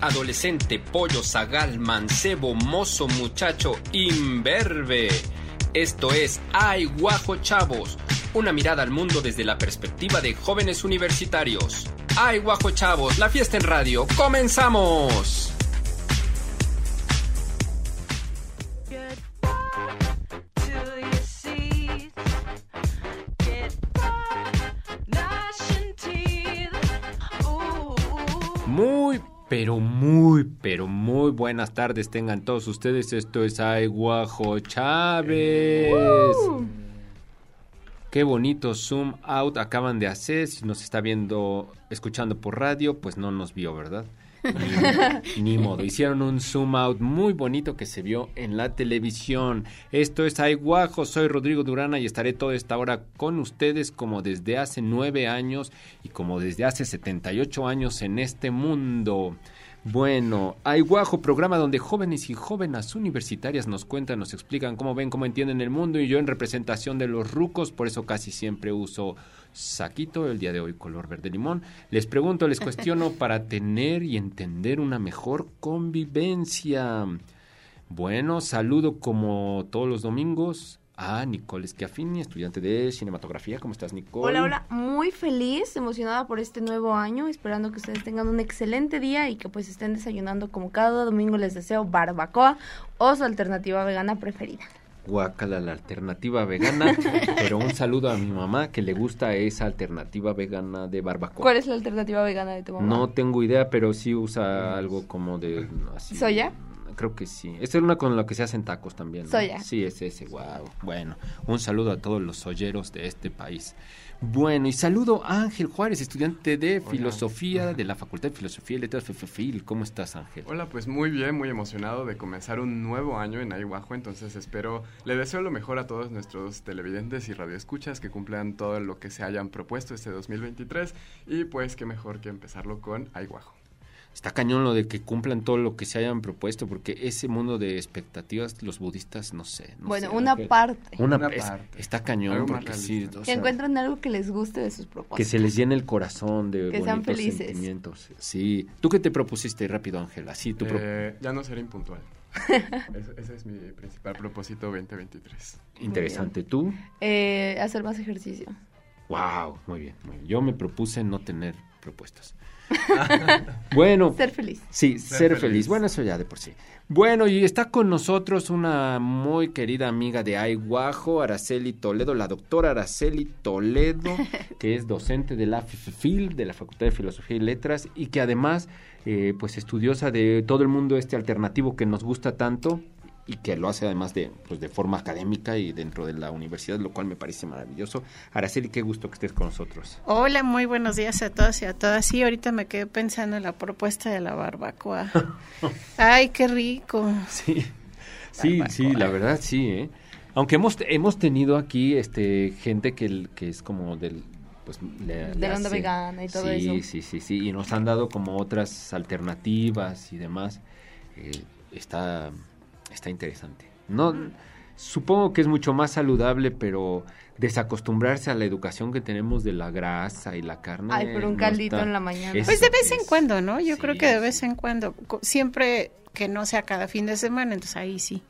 adolescente, pollo, zagal, mancebo, mozo, muchacho, imberbe. Esto es Ay Guajo Chavos, una mirada al mundo desde la perspectiva de jóvenes universitarios. Ay Guajo Chavos, la fiesta en radio, comenzamos. Buenas tardes tengan todos ustedes. Esto es Ay Guajo Chávez. Qué bonito zoom out acaban de hacer. Si nos está viendo, escuchando por radio, pues no nos vio, ¿verdad? Ni, ni modo. Hicieron un zoom out muy bonito que se vio en la televisión. Esto es Ay Guajo. Soy Rodrigo Durana y estaré toda esta hora con ustedes como desde hace nueve años y como desde hace 78 años en este mundo. Bueno, hay Guajo, programa donde jóvenes y jóvenes universitarias nos cuentan, nos explican cómo ven, cómo entienden el mundo y yo en representación de los rucos, por eso casi siempre uso saquito, el día de hoy color verde limón. Les pregunto, les cuestiono para tener y entender una mejor convivencia. Bueno, saludo como todos los domingos a Nicole Schiaffini, estudiante de cinematografía. ¿Cómo estás, Nicole? Hola, hola, muy feliz, emocionada por este nuevo año, esperando que ustedes tengan un excelente día y que pues estén desayunando como cada domingo les deseo barbacoa o su alternativa vegana preferida. Guacala, la alternativa vegana, pero un saludo a mi mamá que le gusta esa alternativa vegana de barbacoa. ¿Cuál es la alternativa vegana de tu mamá? No tengo idea, pero sí usa algo como de... Así, ¿Soya? Creo que sí. Esta es una con la que se hacen tacos también. ¿no? Soya. Sí, es ese. Wow. Bueno, un saludo a todos los solleros de este país. Bueno, y saludo a Ángel Juárez, estudiante de filosofía de la Facultad de Filosofía y Letras FFIL. ¿Cómo estás, Ángel? Hola, pues muy bien, muy emocionado de comenzar un nuevo año en Aiguajo, entonces espero, le deseo lo mejor a todos nuestros televidentes y radioescuchas que cumplan todo lo que se hayan propuesto este 2023 y pues qué mejor que empezarlo con Aiguajo. Está cañón lo de que cumplan todo lo que se hayan propuesto, porque ese mundo de expectativas, los budistas, no sé. no bueno, sé, una parte. Una, Una es- parte. está cañón porque sí, o que sea, encuentren algo que les guste de sus propósitos. que se les llene el corazón de Que sean felices. sentimientos. Sí. ¿Tú qué te propusiste rápido, Ángel? Así tu pro- Eh, ya no ser impuntual. ese, ese es mi principal propósito 2023. interesante. ¿Tú? Eh, hacer más ejercicio. Wow, muy bien, muy bien. Yo me propuse no tener propuestas. bueno, Ser feliz. Sí, ser, Ser feliz. feliz. Bueno, eso ya de por sí. Bueno, y está con nosotros una muy querida amiga de Aiguajo, Araceli Toledo, la doctora Araceli Toledo, que es docente de la FIL, de la Facultad de Filosofía y Letras, y que además, eh, pues, estudiosa de todo el mundo este alternativo que nos gusta tanto y que lo hace además de, pues, de forma académica y dentro de la universidad, lo cual me parece maravilloso. Araceli, qué gusto que estés con nosotros. Hola, muy buenos días a todos y a todas. Sí, ahorita me quedé pensando en la propuesta de la barbacoa. Ay, qué rico. Sí, sí, Barbacoa. sí, la verdad sí, ¿eh? Aunque hemos, hemos tenido aquí este gente que, que es como del... Pues, le- De la onda hace- vegana y todo sí, eso. Sí, sí, sí, y nos han dado como otras alternativas y demás. Eh, está, está interesante. No, supongo que es mucho más saludable, pero desacostumbrarse a la educación que tenemos de la grasa y la carne. Ay, por un no caldito está- en la mañana. es- Pues de vez en cuando, ¿no? Yo creo que de vez en cuando. Siempre que no sea cada fin de semana, entonces ahí sí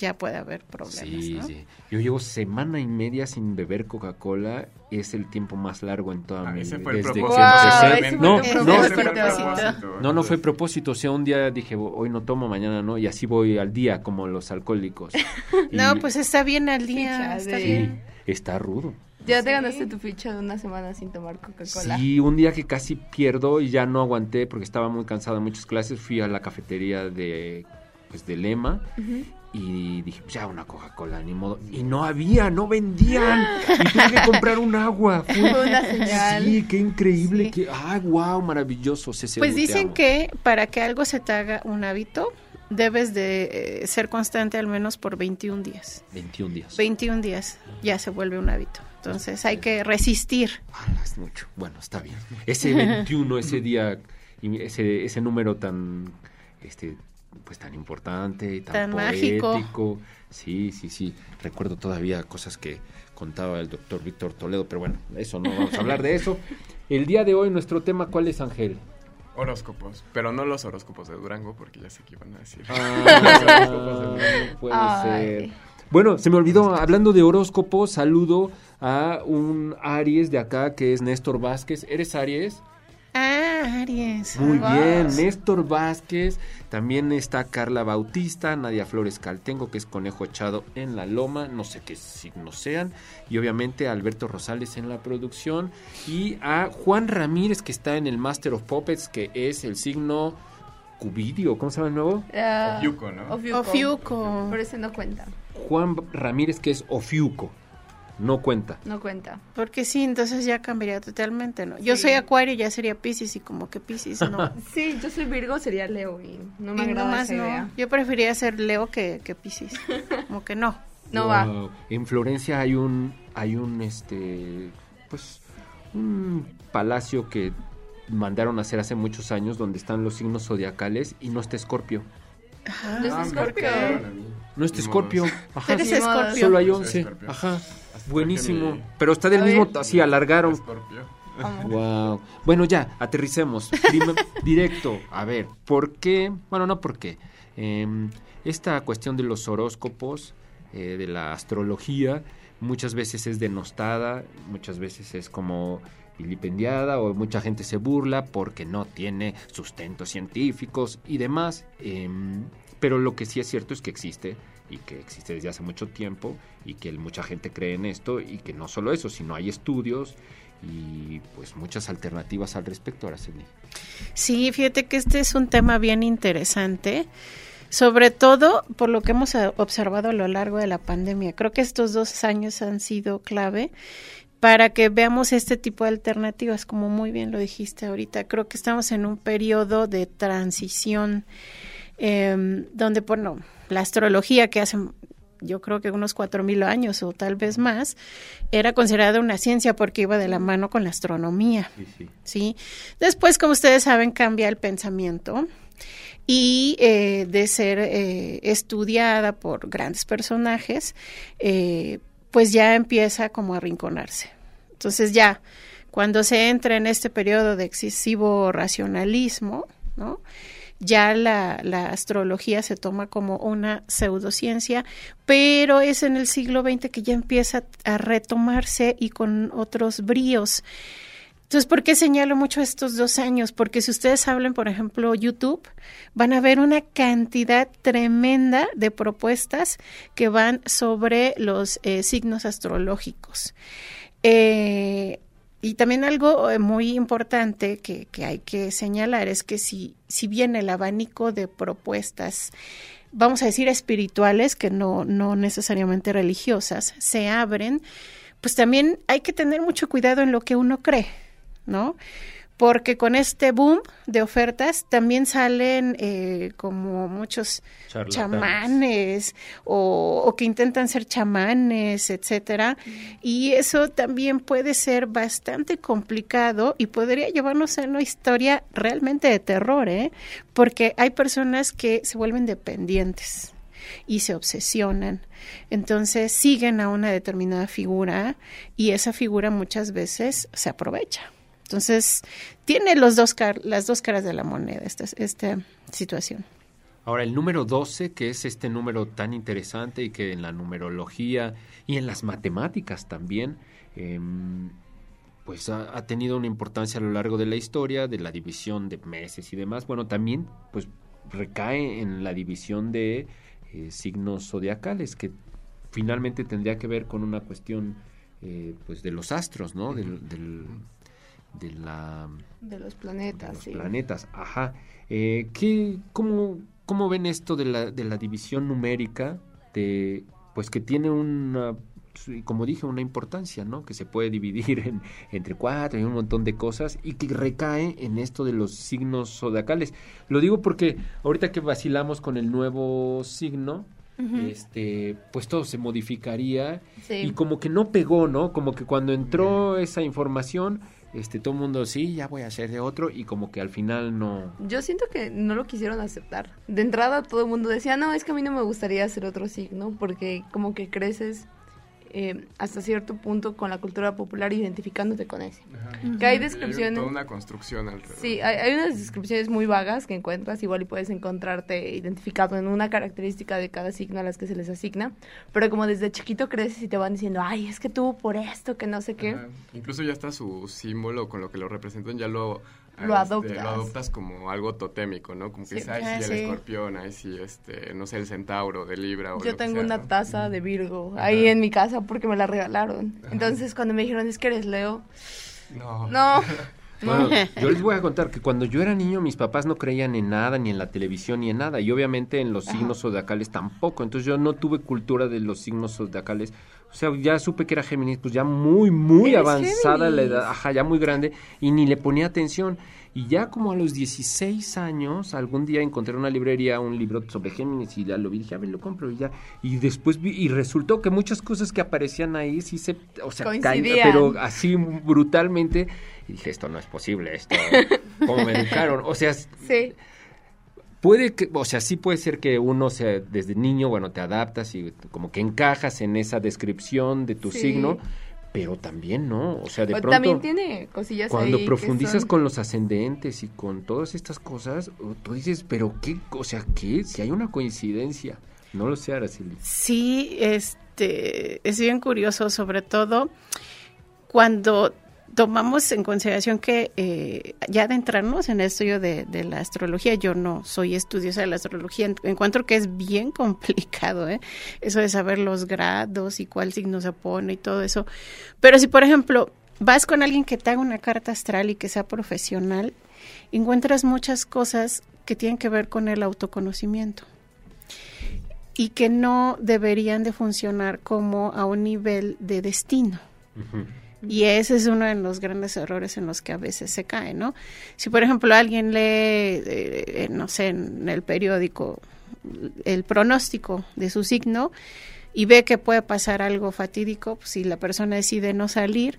ya puede haber problemas, Sí, ¿no? sí. Yo llevo semana y media sin beber Coca-Cola. Es el tiempo más largo en toda Ah, mi vida. Wow, No, no, no, no fue propósito. O sea, un día dije, hoy no tomo, mañana no. Y así voy al día, como los alcohólicos. Y- No, pues está bien al día. Está de- Sí, bien. está rudo. Ya te Sí. ganaste tu ficha de una semana sin tomar Coca-Cola. Sí, un día que casi pierdo y ya no aguanté porque estaba muy cansado de muchas clases, fui a la cafetería de, pues, de Lema. Y dije, pues ya una Coca-Cola, ni modo. Y no había, no vendían. Y tuve que comprar un agua. Fue- Fue una señal. Sí, qué increíble. Sí. Que, ah, wow, maravilloso. CCU, Pues dicen que para que algo se te haga un hábito, debes de eh, ser constante al menos por 21 días. 21 días. 21 días ya se vuelve un hábito. Entonces hay que resistir. Ah, es mucho. Bueno, está bien. Ese 21, ese día, ese, ese número tan, este, pues tan importante y tan, Tan mágico. poético. Sí, sí, sí. Recuerdo todavía cosas que contaba el doctor Víctor Toledo, pero bueno, eso no vamos a hablar de eso. El día de hoy nuestro tema, ¿cuál es, Ángel? Horóscopos, pero no los horóscopos de Durango, porque ya sé que iban a decir. Ah, puede Ay. ser. Bueno, se me olvidó, hablando de horóscopos, saludo a un Aries de acá que es Néstor Vázquez. ¿Eres Aries? Aries. Muy bien, Néstor Vázquez. También está Carla Bautista, Nadia Flores Caltengo, que es conejo echado en la loma, no sé qué signos sean. Y obviamente a Alberto Rosales en la producción. Y a Juan Ramírez, que está en el Master of Puppets, que es el signo Cubidio. ¿Cómo se llama el nuevo? Ah, Ofiuco, ¿no? Ofiuco. Ofiuco. Pero ese no cuenta. Juan Ramírez, que es Ofiuco. No cuenta. No cuenta. Porque sí, entonces ya cambiaría totalmente, ¿no? Yo Sí. soy Acuario, ya sería Pisces y como que Pisces no. Sí, yo soy Virgo, sería Leo y no me Y agrada nomás esa no. idea. Yo preferiría ser Leo que, que Pisces. Como que no. No va. En Florencia hay un, hay un, este, pues, un palacio que mandaron a hacer hace muchos años donde están los signos zodiacales y no está Escorpio. Ah, me Scorpio. tocaron a mí. No está Escorpio. Ajá. Eres. Escorpio. Solo hay Soy 11. Escorpio. Ajá. Buenísimo. Pero está del A mismo, ver. así alargaron. Escorpio. Vamos. Wow. Bueno, ya, aterricemos. Prim- directo. A ver, ¿por qué? Bueno, no por qué. Em, esta cuestión de los horóscopos, eh, de la astrología, muchas veces es denostada, muchas veces es como vilipendiada o mucha gente se burla porque no tiene sustentos científicos y demás. Em, pero lo que sí es cierto es que existe y que existe desde hace mucho tiempo y que mucha gente cree en esto y que no solo eso, sino hay estudios y pues muchas alternativas al respecto, Araceli. Sí, fíjate que este es un tema bien interesante, sobre todo por lo que hemos eh, observado a lo largo de la pandemia. Creo que estos dos años han sido clave para que veamos este tipo de alternativas, como muy bien lo dijiste ahorita. Creo que estamos en un periodo de transición eh, donde, bueno, la astrología que hace yo creo que unos cuatro mil años o tal vez más, era considerada una ciencia porque iba de la mano con la astronomía. Sí, sí. ¿sí? Después, como ustedes saben, cambia el pensamiento y eh, de ser eh, estudiada por grandes personajes, eh, pues ya empieza como a arrinconarse. Entonces ya, cuando se entra en este periodo de excesivo racionalismo, ¿no? Ya la, la, astrología se toma como una pseudociencia, pero es en el siglo XX que ya empieza a retomarse y con otros bríos. Entonces, ¿por qué señalo mucho estos dos años? Porque si ustedes hablan, por ejemplo, YouTube, van a ver una cantidad tremenda de propuestas que van sobre los eh, signos astrológicos. Eh, y también algo muy importante que, que, hay que señalar es que si, si bien el abanico de propuestas, vamos a decir espirituales, que no, no necesariamente religiosas, se abren, pues también hay que tener mucho cuidado en lo que uno cree, ¿no? Porque con este boom de ofertas también salen eh, como muchos chamanes o, o, que intentan ser chamanes, etcétera. Y eso también puede ser bastante complicado y podría llevarnos a una historia realmente de terror, ¿eh? Porque hay personas que se vuelven dependientes y se obsesionan. Entonces siguen a una determinada figura y esa figura muchas veces se aprovecha. Entonces, tiene los dos las dos caras de la moneda esta, esta situación. Ahora, el número 12, que es este número tan interesante y que en la numerología y en las matemáticas también, eh, pues ha, ha, tenido una importancia a lo largo de la historia, de la división de meses y demás. Bueno, también pues recae en la división de eh, signos zodiacales, que finalmente tendría que ver con una cuestión eh, pues de los astros, ¿no? Del, del, de la de los planetas de los sí. planetas ajá eh, ¿qué, cómo, cómo ven esto de la, de la división numérica de pues que tiene una como dije una importancia no que se puede dividir en, entre cuatro y un montón de cosas y que recae en esto de los signos zodiacales lo digo porque ahorita que vacilamos con el nuevo signo Uh -huh. este pues todo se modificaría sí. y como que no pegó no como que cuando entró esa información este todo el mundo sí ya voy a hacer de otro y como que al final no. Yo siento que no lo quisieron aceptar. De entrada todo el mundo decía no es que a mí no me gustaría hacer otro signo porque como que creces eh, hasta cierto punto con la cultura popular identificándote con ese. Que hay descripciones... toda una construcción alrededor. Sí, hay, hay, unas descripciones muy vagas que encuentras, igual y puedes encontrarte identificado en una característica de cada signo a las que se les asigna, pero como desde chiquito creces y te van diciendo, ay, es que tú por esto, que no sé qué. Incluso ya está su símbolo con lo que lo representan, ya lo lo este, adoptas. lo adoptas como algo totémico, ¿no? Como que sí. ay, sí, el escorpión, ay, sí, este, no sé, el centauro de Libra o Yo lo tengo que sea, una ¿no? taza de Virgo ahí en mi casa porque me la regalaron. Entonces, cuando me dijeron, es que eres Leo, No. no. Bueno, yo les voy a contar que cuando yo era niño mis papás no creían en nada, ni en la televisión, ni en nada. Y obviamente en los signos zodiacales tampoco. Entonces yo no tuve cultura de los signos zodiacales. O sea, ya supe que era Géminis, pues ya muy, muy ¿Eres avanzada la edad. Ajá, ya muy grande. Y ni le ponía atención. Y ya como a los 16 años, algún día encontré en una librería un libro sobre Géminis y ya lo vi, dije, a ver, lo compro y ya. Y después vi, y resultó que muchas cosas que aparecían ahí sí se, o sea, caen- Coincidían. pero así brutalmente. Y dije, esto no es posible, esto, ¿cómo me educaron? O sea, Sí. Puede que, o sea, sí puede ser que uno se, desde niño, bueno, te adaptas y como que encajas en esa descripción de tu Sí. signo, pero también no, o sea, de O pronto También tiene cosillas cuando ahí que profundizas son- con los ascendentes y con todas estas cosas, tú dices, pero qué, o sea, qué, si hay una coincidencia, no lo sé, Araceli. Sí, este, es bien curioso, sobre todo cuando tomamos en consideración que eh, ya adentrarnos en el estudio de, la astrología, yo no soy estudiosa de la astrología, en- encuentro que es bien complicado, ¿eh? eso de saber los grados y cuál signo se pone y todo eso. Pero si, por ejemplo, vas con alguien que te haga una carta astral y que sea profesional, encuentras muchas cosas que tienen que ver con el autoconocimiento y que no deberían de funcionar como a un nivel de destino. Y ese es uno de los grandes errores en los que a veces se cae, ¿no? Si, por ejemplo, alguien lee, eh, no sé, en el periódico el pronóstico de su signo y ve que puede pasar algo fatídico, pues, si la persona decide no salir,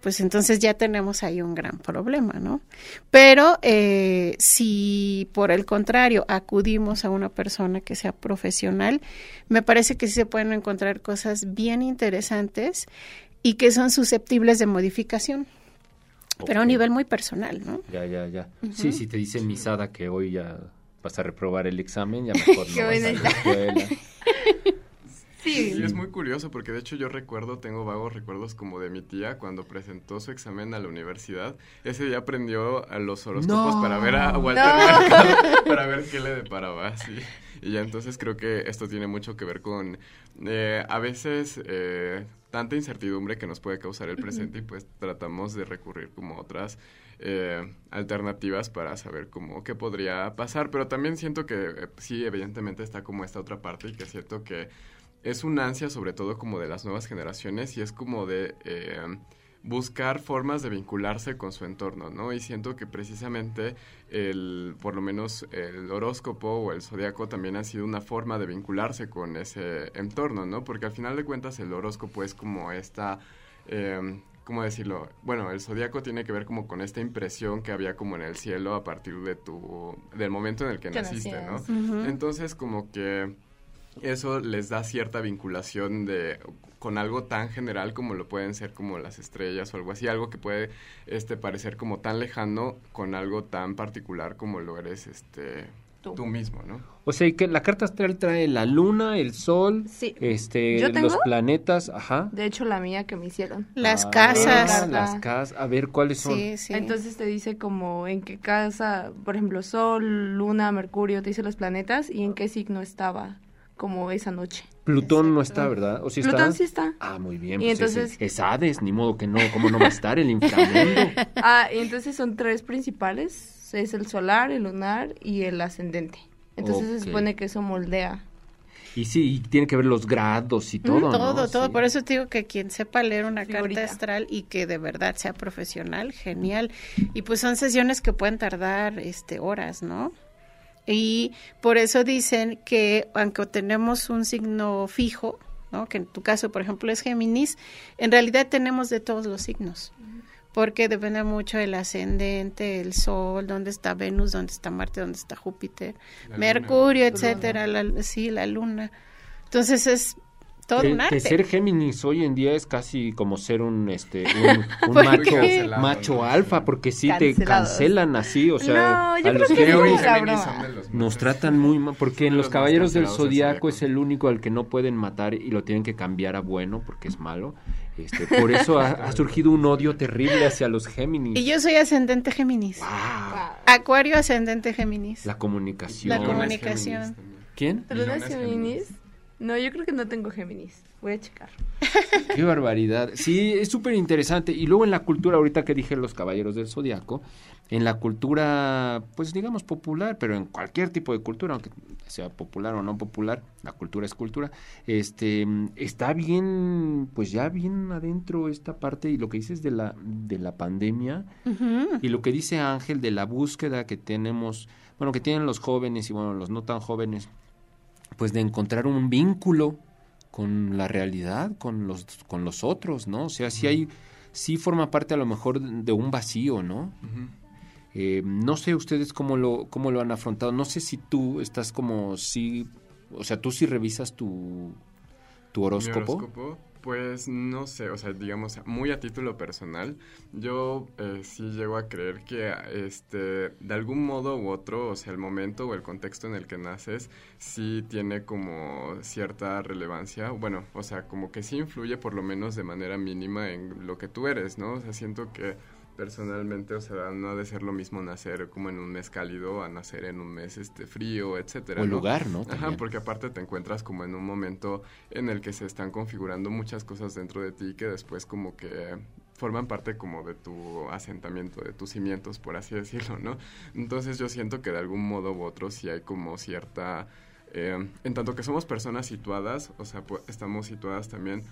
pues entonces ya tenemos ahí un gran problema, ¿no? Pero eh, si por el contrario acudimos a una persona que sea profesional, me parece que sí se pueden encontrar cosas bien interesantes y que son susceptibles de modificación, pero a un nivel muy personal, ¿no? Ya, ya, ya. Sí, si te dice misada que hoy ya vas a reprobar el examen, ya mejor no vas a la escuela. Sí. Y es muy curioso porque de hecho yo recuerdo, tengo vagos recuerdos como de mi tía cuando presentó su examen a la universidad. Ese día aprendió a los horóscopos No. para ver a Walter No. Mercado, para ver qué le deparaba, sí. Y ya entonces creo que esto tiene mucho que ver con eh, a veces eh, tanta incertidumbre que nos puede causar el presente y pues tratamos de recurrir como a otras eh, alternativas para saber cómo qué podría pasar. Pero también siento que eh, sí, evidentemente está como esta otra parte y que es cierto que es un ansia sobre todo como de las nuevas generaciones y es como de eh, buscar formas de vincularse con su entorno, ¿no? Y siento que precisamente el, por lo menos el horóscopo o el zodiaco también ha sido una forma de vincularse con ese entorno, ¿no? Porque al final de cuentas el horóscopo es como esta... Eh, ¿Cómo decirlo? Bueno, el zodiaco tiene que ver como con esta impresión que había como en el cielo a partir de tu... del momento en el que Que naciste, ¿no? Entonces como que eso les da cierta vinculación de con algo tan general como lo pueden ser como las estrellas o algo así, algo que puede este parecer como tan lejano con algo tan particular como lo eres este Tú. tú, mismo, ¿no? O sea, y que la carta astral trae la luna, el sol, Sí. este, ¿Yo tengo? los planetas, ajá. De hecho, la mía que me hicieron. Las Ah, casas. las casas, a ver cuáles son. Sí, sí. Entonces te dice como en qué casa, por ejemplo, Sol, Luna, Mercurio, te dice los planetas y en qué signo estaba como esa noche. Plutón no está, ¿verdad? ¿O sí está? Plutón sí está. Ah, muy bien. Y pues entonces- es Hades, ni modo que no, ¿cómo no va a estar el inframundo? Ah, y entonces son tres principales, es el solar, el lunar y el ascendente. Entonces Ok. se supone que eso moldea. Y sí, y tiene que ver los grados y todo, ¿no? todo, todo. Sí. Por eso te digo que quien sepa leer una Figurita. carta astral y que de verdad sea profesional, genial. Y pues son sesiones que pueden tardar este horas, ¿no? Y por eso dicen que aunque tenemos un signo fijo, ¿no? Que en tu caso, por ejemplo, es Géminis, en realidad tenemos de todos los signos. Porque depende mucho del ascendente, el Sol, dónde está Venus, dónde está Marte, dónde está Júpiter, La Mercurio, luna. etcétera, la, sí, la luna. Entonces es todo que, un arte. que ser Géminis hoy en día es casi como ser un este un, un ¿Por macho macho alfa porque sí te cancelan así, o sea, No, yo a creo los que Géminis es que una Géminis broma. son de los nos tratan muy mal porque Son en los caballeros del zodiaco es el único al que no pueden matar y lo tienen que cambiar a bueno porque es malo. Este, por eso ha, ha surgido un odio terrible hacia los Géminis. Y yo soy ascendente Géminis. Wow, Acuario ascendente Géminis. la comunicación. La comunicación. ¿Quién? ¿Luna Luna es es Géminis? No, yo creo que no tengo Géminis. Voy a checar. Qué barbaridad. Sí, es súper interesante. Y luego en la cultura, ahorita que dije los caballeros del zodiaco, en la cultura, pues digamos popular, pero en cualquier tipo de cultura, aunque sea popular o no popular, la cultura es cultura, este, está bien, pues ya bien adentro esta parte y lo que dices de la, de la pandemia y lo que dice Ángel de la búsqueda que tenemos, bueno, que tienen los jóvenes y bueno, los no tan jóvenes, pues de encontrar un vínculo con la realidad, con los, con los otros, ¿no? O sea, sí hay, sí forma parte a lo mejor de un vacío, ¿no? Eh, no sé ustedes cómo lo, cómo lo han afrontado, no sé si tú estás como, sí, o sea, tú sí revisas tu, tu horóscopo, Pues no sé, o sea, digamos, muy a título personal, yo eh, sí llego a creer que este, de algún modo u otro, o sea, el momento o el contexto en el que naces, sí tiene como cierta relevancia, bueno, o sea, como que sí influye por lo menos de manera mínima en lo que tú eres, ¿no? O sea, siento que personalmente, o sea, no ha de ser lo mismo nacer como en un mes cálido a nacer en un mes este frío, etcétera. O lugar, ¿no? Ajá, porque aparte te encuentras como en un momento en el que se están configurando muchas cosas dentro de ti que después como que forman parte como de tu asentamiento, de tus cimientos, por así decirlo, ¿no? Entonces yo siento que de algún modo u otro sí hay como cierta... eh, en tanto que somos personas situadas, o sea, pu- estamos situadas también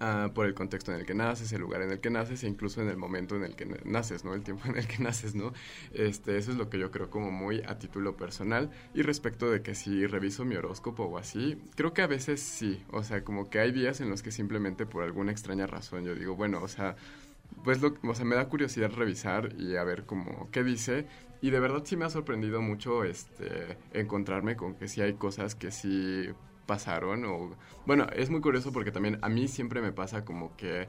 ah, por el contexto en el que naces, el lugar en el que naces e incluso en el momento en el que na- naces, ¿no? El tiempo en el que naces, ¿no? Este, eso es lo que yo creo como muy a título personal. Y respecto de que si reviso mi horóscopo o así, creo que a veces sí. O sea, como que hay días en los que simplemente por alguna extraña razón yo digo, bueno, o sea, pues lo, o sea, me da curiosidad revisar y a ver como qué dice. Y de verdad sí me ha sorprendido mucho este encontrarme con que sí hay cosas que sí pasaron o bueno, es muy curioso porque también a mí siempre me pasa como que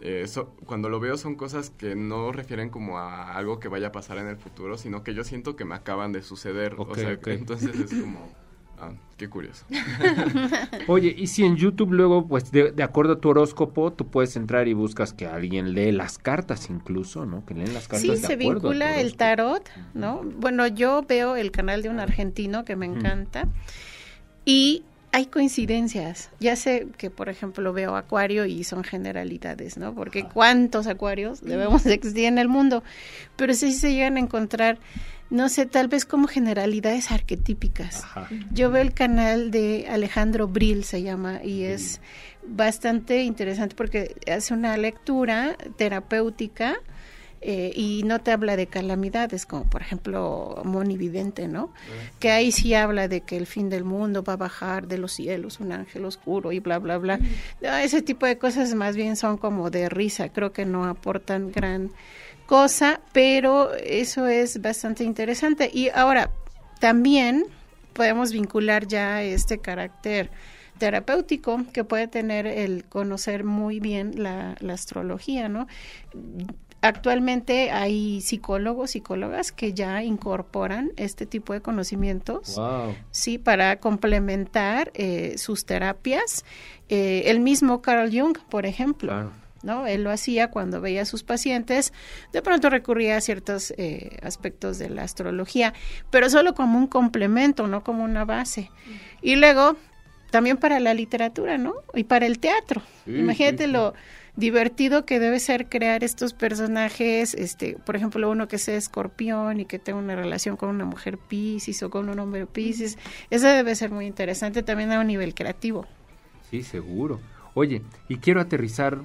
eh, so- cuando lo veo son cosas que no refieren como a algo que vaya a pasar en el futuro, sino que yo siento que me acaban de suceder. Ok, o sea, ok. entonces es como, ah, qué curioso. Oye, y si en YouTube luego, pues de, de acuerdo a tu horóscopo, tú puedes entrar y buscas que alguien lee las cartas incluso, ¿no? Que leen las cartas Sí, de se acuerdo vincula el tarot, ¿no? Bueno, yo veo el canal de un argentino que me encanta y hay coincidencias. Ya sé que, por ejemplo, veo Acuario y son generalidades, ¿no? Porque cuántos Acuarios debemos de existir en el mundo, pero sí se llegan a encontrar, no sé, tal vez como generalidades arquetípicas. Ajá. Yo veo el canal de Alejandro Brill, se llama, y es bastante interesante porque hace una lectura terapéutica eh, y no te habla de calamidades, como por ejemplo Monividente, ¿no? Que ahí sí habla de que el fin del mundo va a bajar de los cielos un ángel oscuro y bla, bla, bla. No, ese tipo de cosas más bien son como de risa, creo que no aportan gran cosa, pero eso es bastante interesante. Y ahora, también podemos vincular ya este carácter terapéutico que puede tener el conocer muy bien la, la astrología, ¿no? Actualmente hay psicólogos, psicólogas que ya incorporan este tipo de conocimientos, Wow. sí, para complementar eh, sus terapias. Eh, el mismo Carl Jung, por ejemplo, Claro. ¿no? Él lo hacía cuando veía a sus pacientes, de pronto recurría a ciertos eh, aspectos de la astrología, pero solo como un complemento, no como una base. Y luego, también para la literatura, ¿no? Y para el teatro. Sí, Imagínate sí, sí. lo divertido que debe ser crear estos personajes, este, por ejemplo, uno que sea escorpión y que tenga una relación con una mujer piscis o con un hombre piscis. Eso debe ser muy interesante también a un nivel creativo. Sí, seguro. Oye, y quiero aterrizar,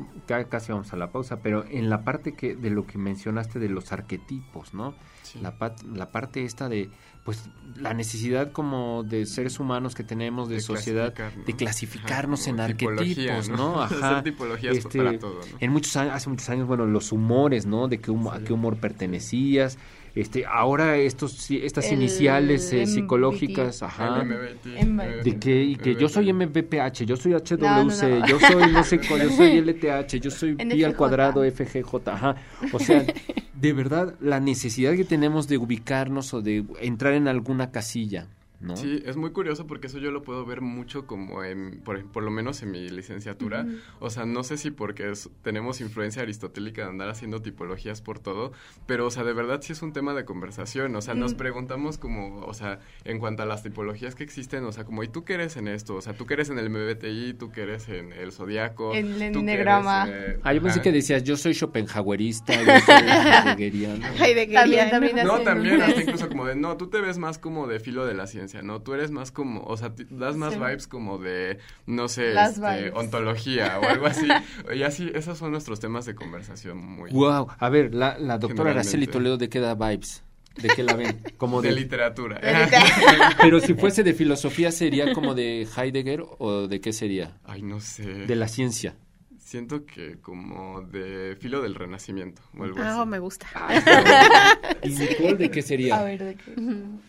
casi vamos a la pausa, pero en la parte que de lo que mencionaste de los arquetipos, ¿no? Sí. La, pat- la parte esta de, pues, la necesidad como de seres humanos que tenemos, de, De sociedad, de clasificarnos Ajá, en arquetipos, ¿no? ¿no? Ajá. tipologías para todo, ¿no? En muchos años, hace muchos años, bueno, los humores, ¿no? De qué humo- a qué humor pertenecías. Este, ahora estos, sí, estas El iniciales eh, MBT. psicológicas, ajá. MBT. De que, y que yo soy MVPH, yo soy HWC, No, no, no. yo soy no sé cuál, yo soy LTH, yo soy pi al cuadrado FGJ, ajá. O sea, de verdad, la necesidad que tenemos de ubicarnos o de entrar en alguna casilla, ¿no? Sí, es muy curioso porque eso yo lo puedo ver mucho como en, por, por lo menos en mi licenciatura. O sea, no sé si porque es- tenemos influencia aristotélica de andar haciendo tipologías por todo, pero, o sea, de verdad sí es un tema de conversación. O sea, nos Mm. preguntamos como, o sea, en cuanto a las tipologías que existen, o sea, como, ¿y tú qué eres en esto? O sea, ¿tú qué eres en el MBTI? ¿Tú qué eres en el zodiaco? En el ¿Tú qué eres, enneagrama. eh, Ah, yo pensé ajá. que decías, yo soy schopenhauerista, yo soy heideggeriano. Heideggeriano. También, también No, también, hasta incluso como de, no, tú te ves más como de filo de la ciencia, ¿no? Tú eres más como, o sea, das más Sí. vibes como de, no sé, este, ontología o algo así. y así, esos son nuestros temas de conversación muy... Wow, a ver, la, la doctora. Araceli Toledo, ¿de qué da vibes? ¿De qué la ven? Como de de, literatura. pero si fuese de filosofía, ¿sería como de Heidegger o de qué sería? Ay, no sé. De la ciencia. Siento que como de filo del renacimiento o algo Ah, así. me gusta. ¿Y Nicole de qué sería? A ver, ¿de qué?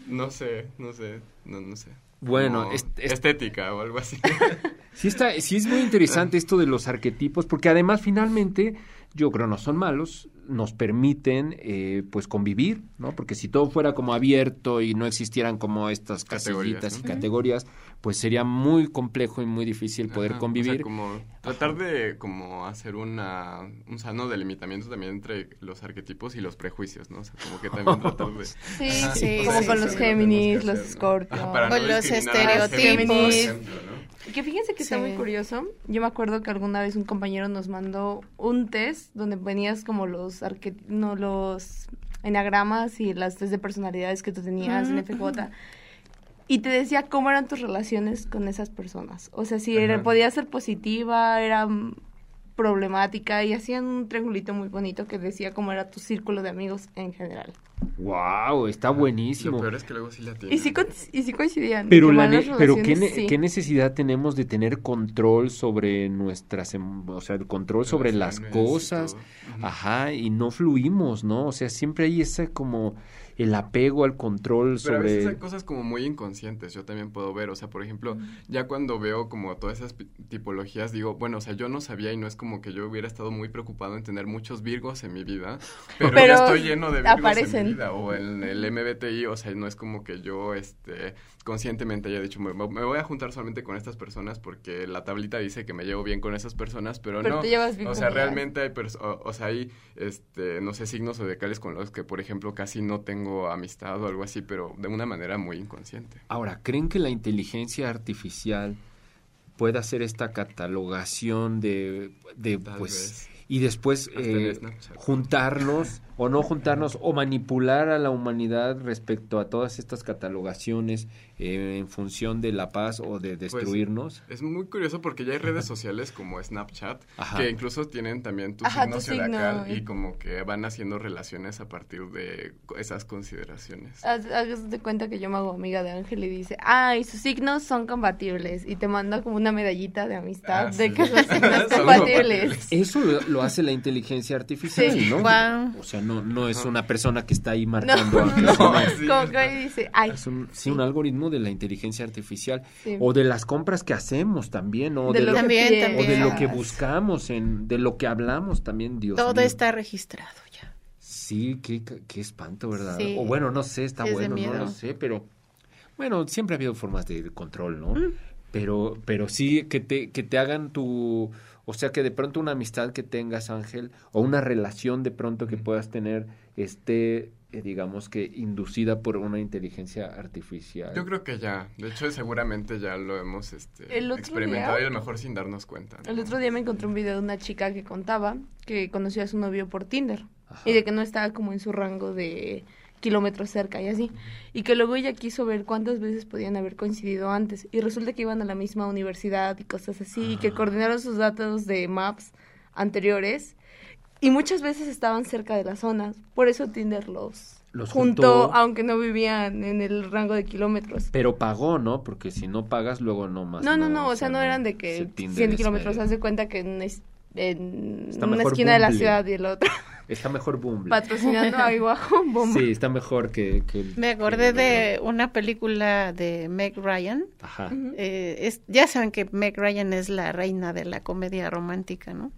No sé, no sé, no, no sé. Bueno, Como es- es- estética o algo así. Sí, está, sí es muy interesante esto de los arquetipos, porque además finalmente, yo creo no son malos, nos permiten eh, pues convivir, ¿no? Porque si todo fuera como abierto y no existieran como estas Categorías, casillitas y ¿no? categorías, pues sería muy complejo y muy difícil poder Ajá, convivir. O sea, como tratar de como hacer una, un sano delimitamiento también entre los arquetipos y los prejuicios, ¿no? O sea, como que también tratar de... Sí, sí, como sí, con sí, los. Géminis, los. Scorpio. No los discriminar a los estereotipos. Ejemplo, ¿no? Que fíjense que está muy curioso. Yo me acuerdo que alguna vez un compañero nos mandó un test donde venías como los arque- no los enagramas y las test de personalidades que tú tenías en Mm, FJ. Y te decía cómo eran tus relaciones con esas personas. O sea, si era, podía ser positiva, era problemática y hacían un triangulito muy bonito que decía cómo era tu círculo de amigos en general. Wow, está Lo buenísimo. peor es que luego sí la tienen. Y sí, con- y sí coincidían. Pero, la ne- pero ¿qué, relaciones, ne- sí. qué necesidad tenemos de tener control sobre nuestras, em- o sea, el control sobre las cosas, ajá, y no fluimos, ¿no? O sea, siempre hay ese como el apego al control Pero a veces hay sobre... cosas como muy inconscientes, yo también puedo ver, o sea, por ejemplo, ya cuando veo como todas esas tipologías, digo, bueno, o sea, yo no sabía y no es como que yo hubiera estado muy preocupado en tener muchos virgos en mi vida, pero, Pero ya estoy lleno de virgos en mi vida, o en el MBTI, o sea, no es como que yo, este, conscientemente haya dicho, me, me voy a juntar solamente con estas personas porque la tablita dice que me llevo bien con esas personas, pero, Pero no, te llevas bien o sea, realmente hay, o, o sea, hay, este, no sé, signos zodiacales con los que, por ejemplo, casi no tengo amistad o algo así, pero de una manera muy inconsciente. Ahora, ¿creen que la inteligencia artificial pueda hacer esta catalogación de, de pues, vez. y después eh, juntarnos o no juntarnos o manipular a la humanidad respecto a todas estas catalogaciones eh, en función de la paz o de Pues, destruirnos? Es muy curioso porque ya hay redes sociales como Snapchat Ajá. que incluso tienen también tu Ajá, signo tu signo. zodiacal y como que van haciendo relaciones a partir de esas consideraciones. Haz, haz de cuenta que yo me hago amiga de Ángel y dice, ay, sus signos son compatibles. Y te manda como una medallita de amistad Ah, de sí. que los signos Son compatibles. Eso lo, lo hace la inteligencia artificial, Sí. ¿no? Guau. O sea, no, no es una persona que está ahí marcando No, a no, personas. sí. Como que ahí dice, ay, Es un, sí, un algoritmo de la inteligencia artificial Sí. o de las compras que hacemos también, o De de, lo lo, que También, o de lo que buscamos, en, de lo que hablamos también, Dios Todo mío. está registrado ya. Sí, qué, qué espanto, ¿verdad? Sí. O bueno, no sé, está Es bueno, no lo sé, pero bueno, siempre ha habido formas de control, ¿no? Mm. Pero, pero sí que te, que te hagan tu, o sea, que de pronto una amistad que tengas, Ángel, o una relación de pronto que puedas tener, esté, eh, digamos que inducida por una inteligencia artificial. Yo creo que ya, de hecho seguramente ya lo hemos este, El otro experimentado día- y a lo mejor sin darnos cuenta. ¿no? El otro día me encontré un video de una chica que contaba que conoció a su novio por Tinder Ajá. y de que no estaba como en su rango de kilómetros cerca y así. Y que luego ella quiso ver cuántas veces podían haber coincidido antes. Y resulta que iban a la misma universidad y cosas así, y que coordinaron sus datos de maps anteriores. Y muchas veces estaban cerca de las zonas. Por eso Tinder los, Los juntó, juntó. aunque no vivían en el rango de kilómetros. Pero pagó, ¿no? Porque si no pagas, luego no más. No, no, no, o sea, no eran de que ese Tinder 100 es kilómetros, medio- haz de cuenta que en, en una esquina de la ciudad y el otro. Está mejor Bumble. Patrocinando a Iguajo Bomba. Sí, está mejor que... Me acordé de una película de Meg Ryan. Ajá. Eh, es, ya saben que Meg Ryan es la reina de la comedia romántica, ¿no?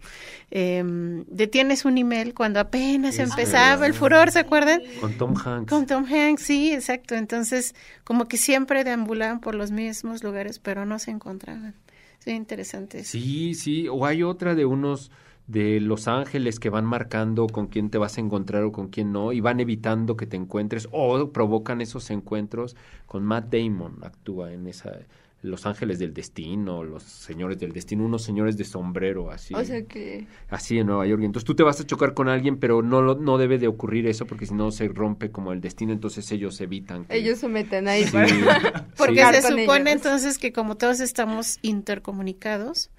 Eh, de Tienes un email cuando apenas Es empezaba verdad. el furor, ¿se acuerdan? Con Tom Hanks. Con Tom Hanks, sí, exacto. Entonces, como que siempre deambulaban por los mismos lugares, pero no se encontraban. Sí, interesante. eso. Sí, sí, o hay otra de unos de Los Ángeles que van marcando con quién te vas a encontrar o con quién no y van evitando que te encuentres o provocan esos encuentros con Matt Damon actúa en esa Los Ángeles del Destino, Los Señores del Destino, unos señores de sombrero así. O sea que así en Nueva York. Y Entonces tú te vas a chocar con alguien, pero no lo- no debe de ocurrir eso porque si no se rompe como el destino, entonces ellos evitan que ellos se meten ahí Sí. para... Porque Sí. Se supone ellos. entonces que como todos estamos intercomunicados,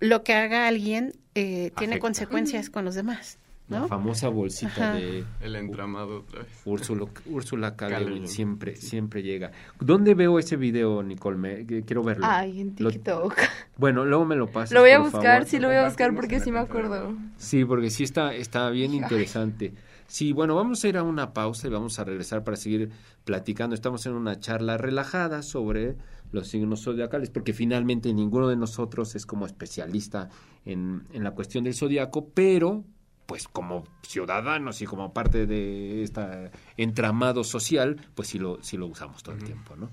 lo que haga alguien eh, tiene consecuencias con los demás, la famosa bolsita Ajá. de El entramado otra vez. Úrsula, Úrsula siempre, siempre llega. ¿Dónde veo ese video, Nicole? Me- quiero verlo. Ay, en Lo- TikTok. bueno, luego me lo pasas. Lo voy a por buscar, favor. sí lo voy a buscar porque sí me acuerdo. Sí, porque sí está, está bien Ay. interesante. Sí, bueno, vamos a ir a una pausa y vamos a regresar para seguir platicando. Estamos en una charla relajada sobre los signos zodiacales, porque finalmente ninguno de nosotros es como especialista en, en la cuestión del zodiaco, pero pues como ciudadanos y como parte de este entramado social, pues sí lo, sí lo usamos todo el tiempo, ¿no?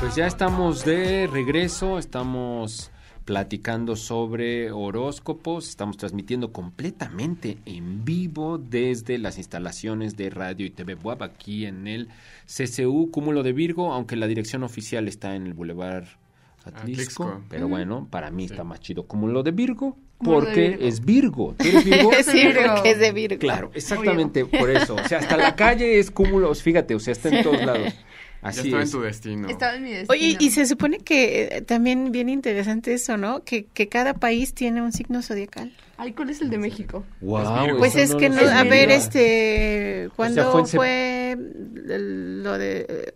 Pues ya estamos de regreso, estamos platicando sobre horóscopos, estamos transmitiendo completamente en vivo desde las instalaciones de Radio y TV Buap aquí en el CCU Cúmulo de Virgo, aunque la dirección oficial está en el Boulevard Atlisco, Atlixco. pero bueno, para mí está más chido Cúmulo de Virgo porque Virgo. es Virgo. ¿Tú eres Virgo? Es de Virgo. Claro, exactamente por eso. O sea, hasta la calle es cúmulos, fíjate, o sea, está en todos lados. Ya Así estaba es. en tu destino. Estaba en mi destino. Oye, y se supone que eh, también bien interesante eso, ¿no? Que, que cada país tiene un signo zodiacal. Ay, ¿cuál es el de México? Wow, Virgo. Pues es que lo no, a ver, este, ¿cuándo fue en sep- fue, el- lo de eh,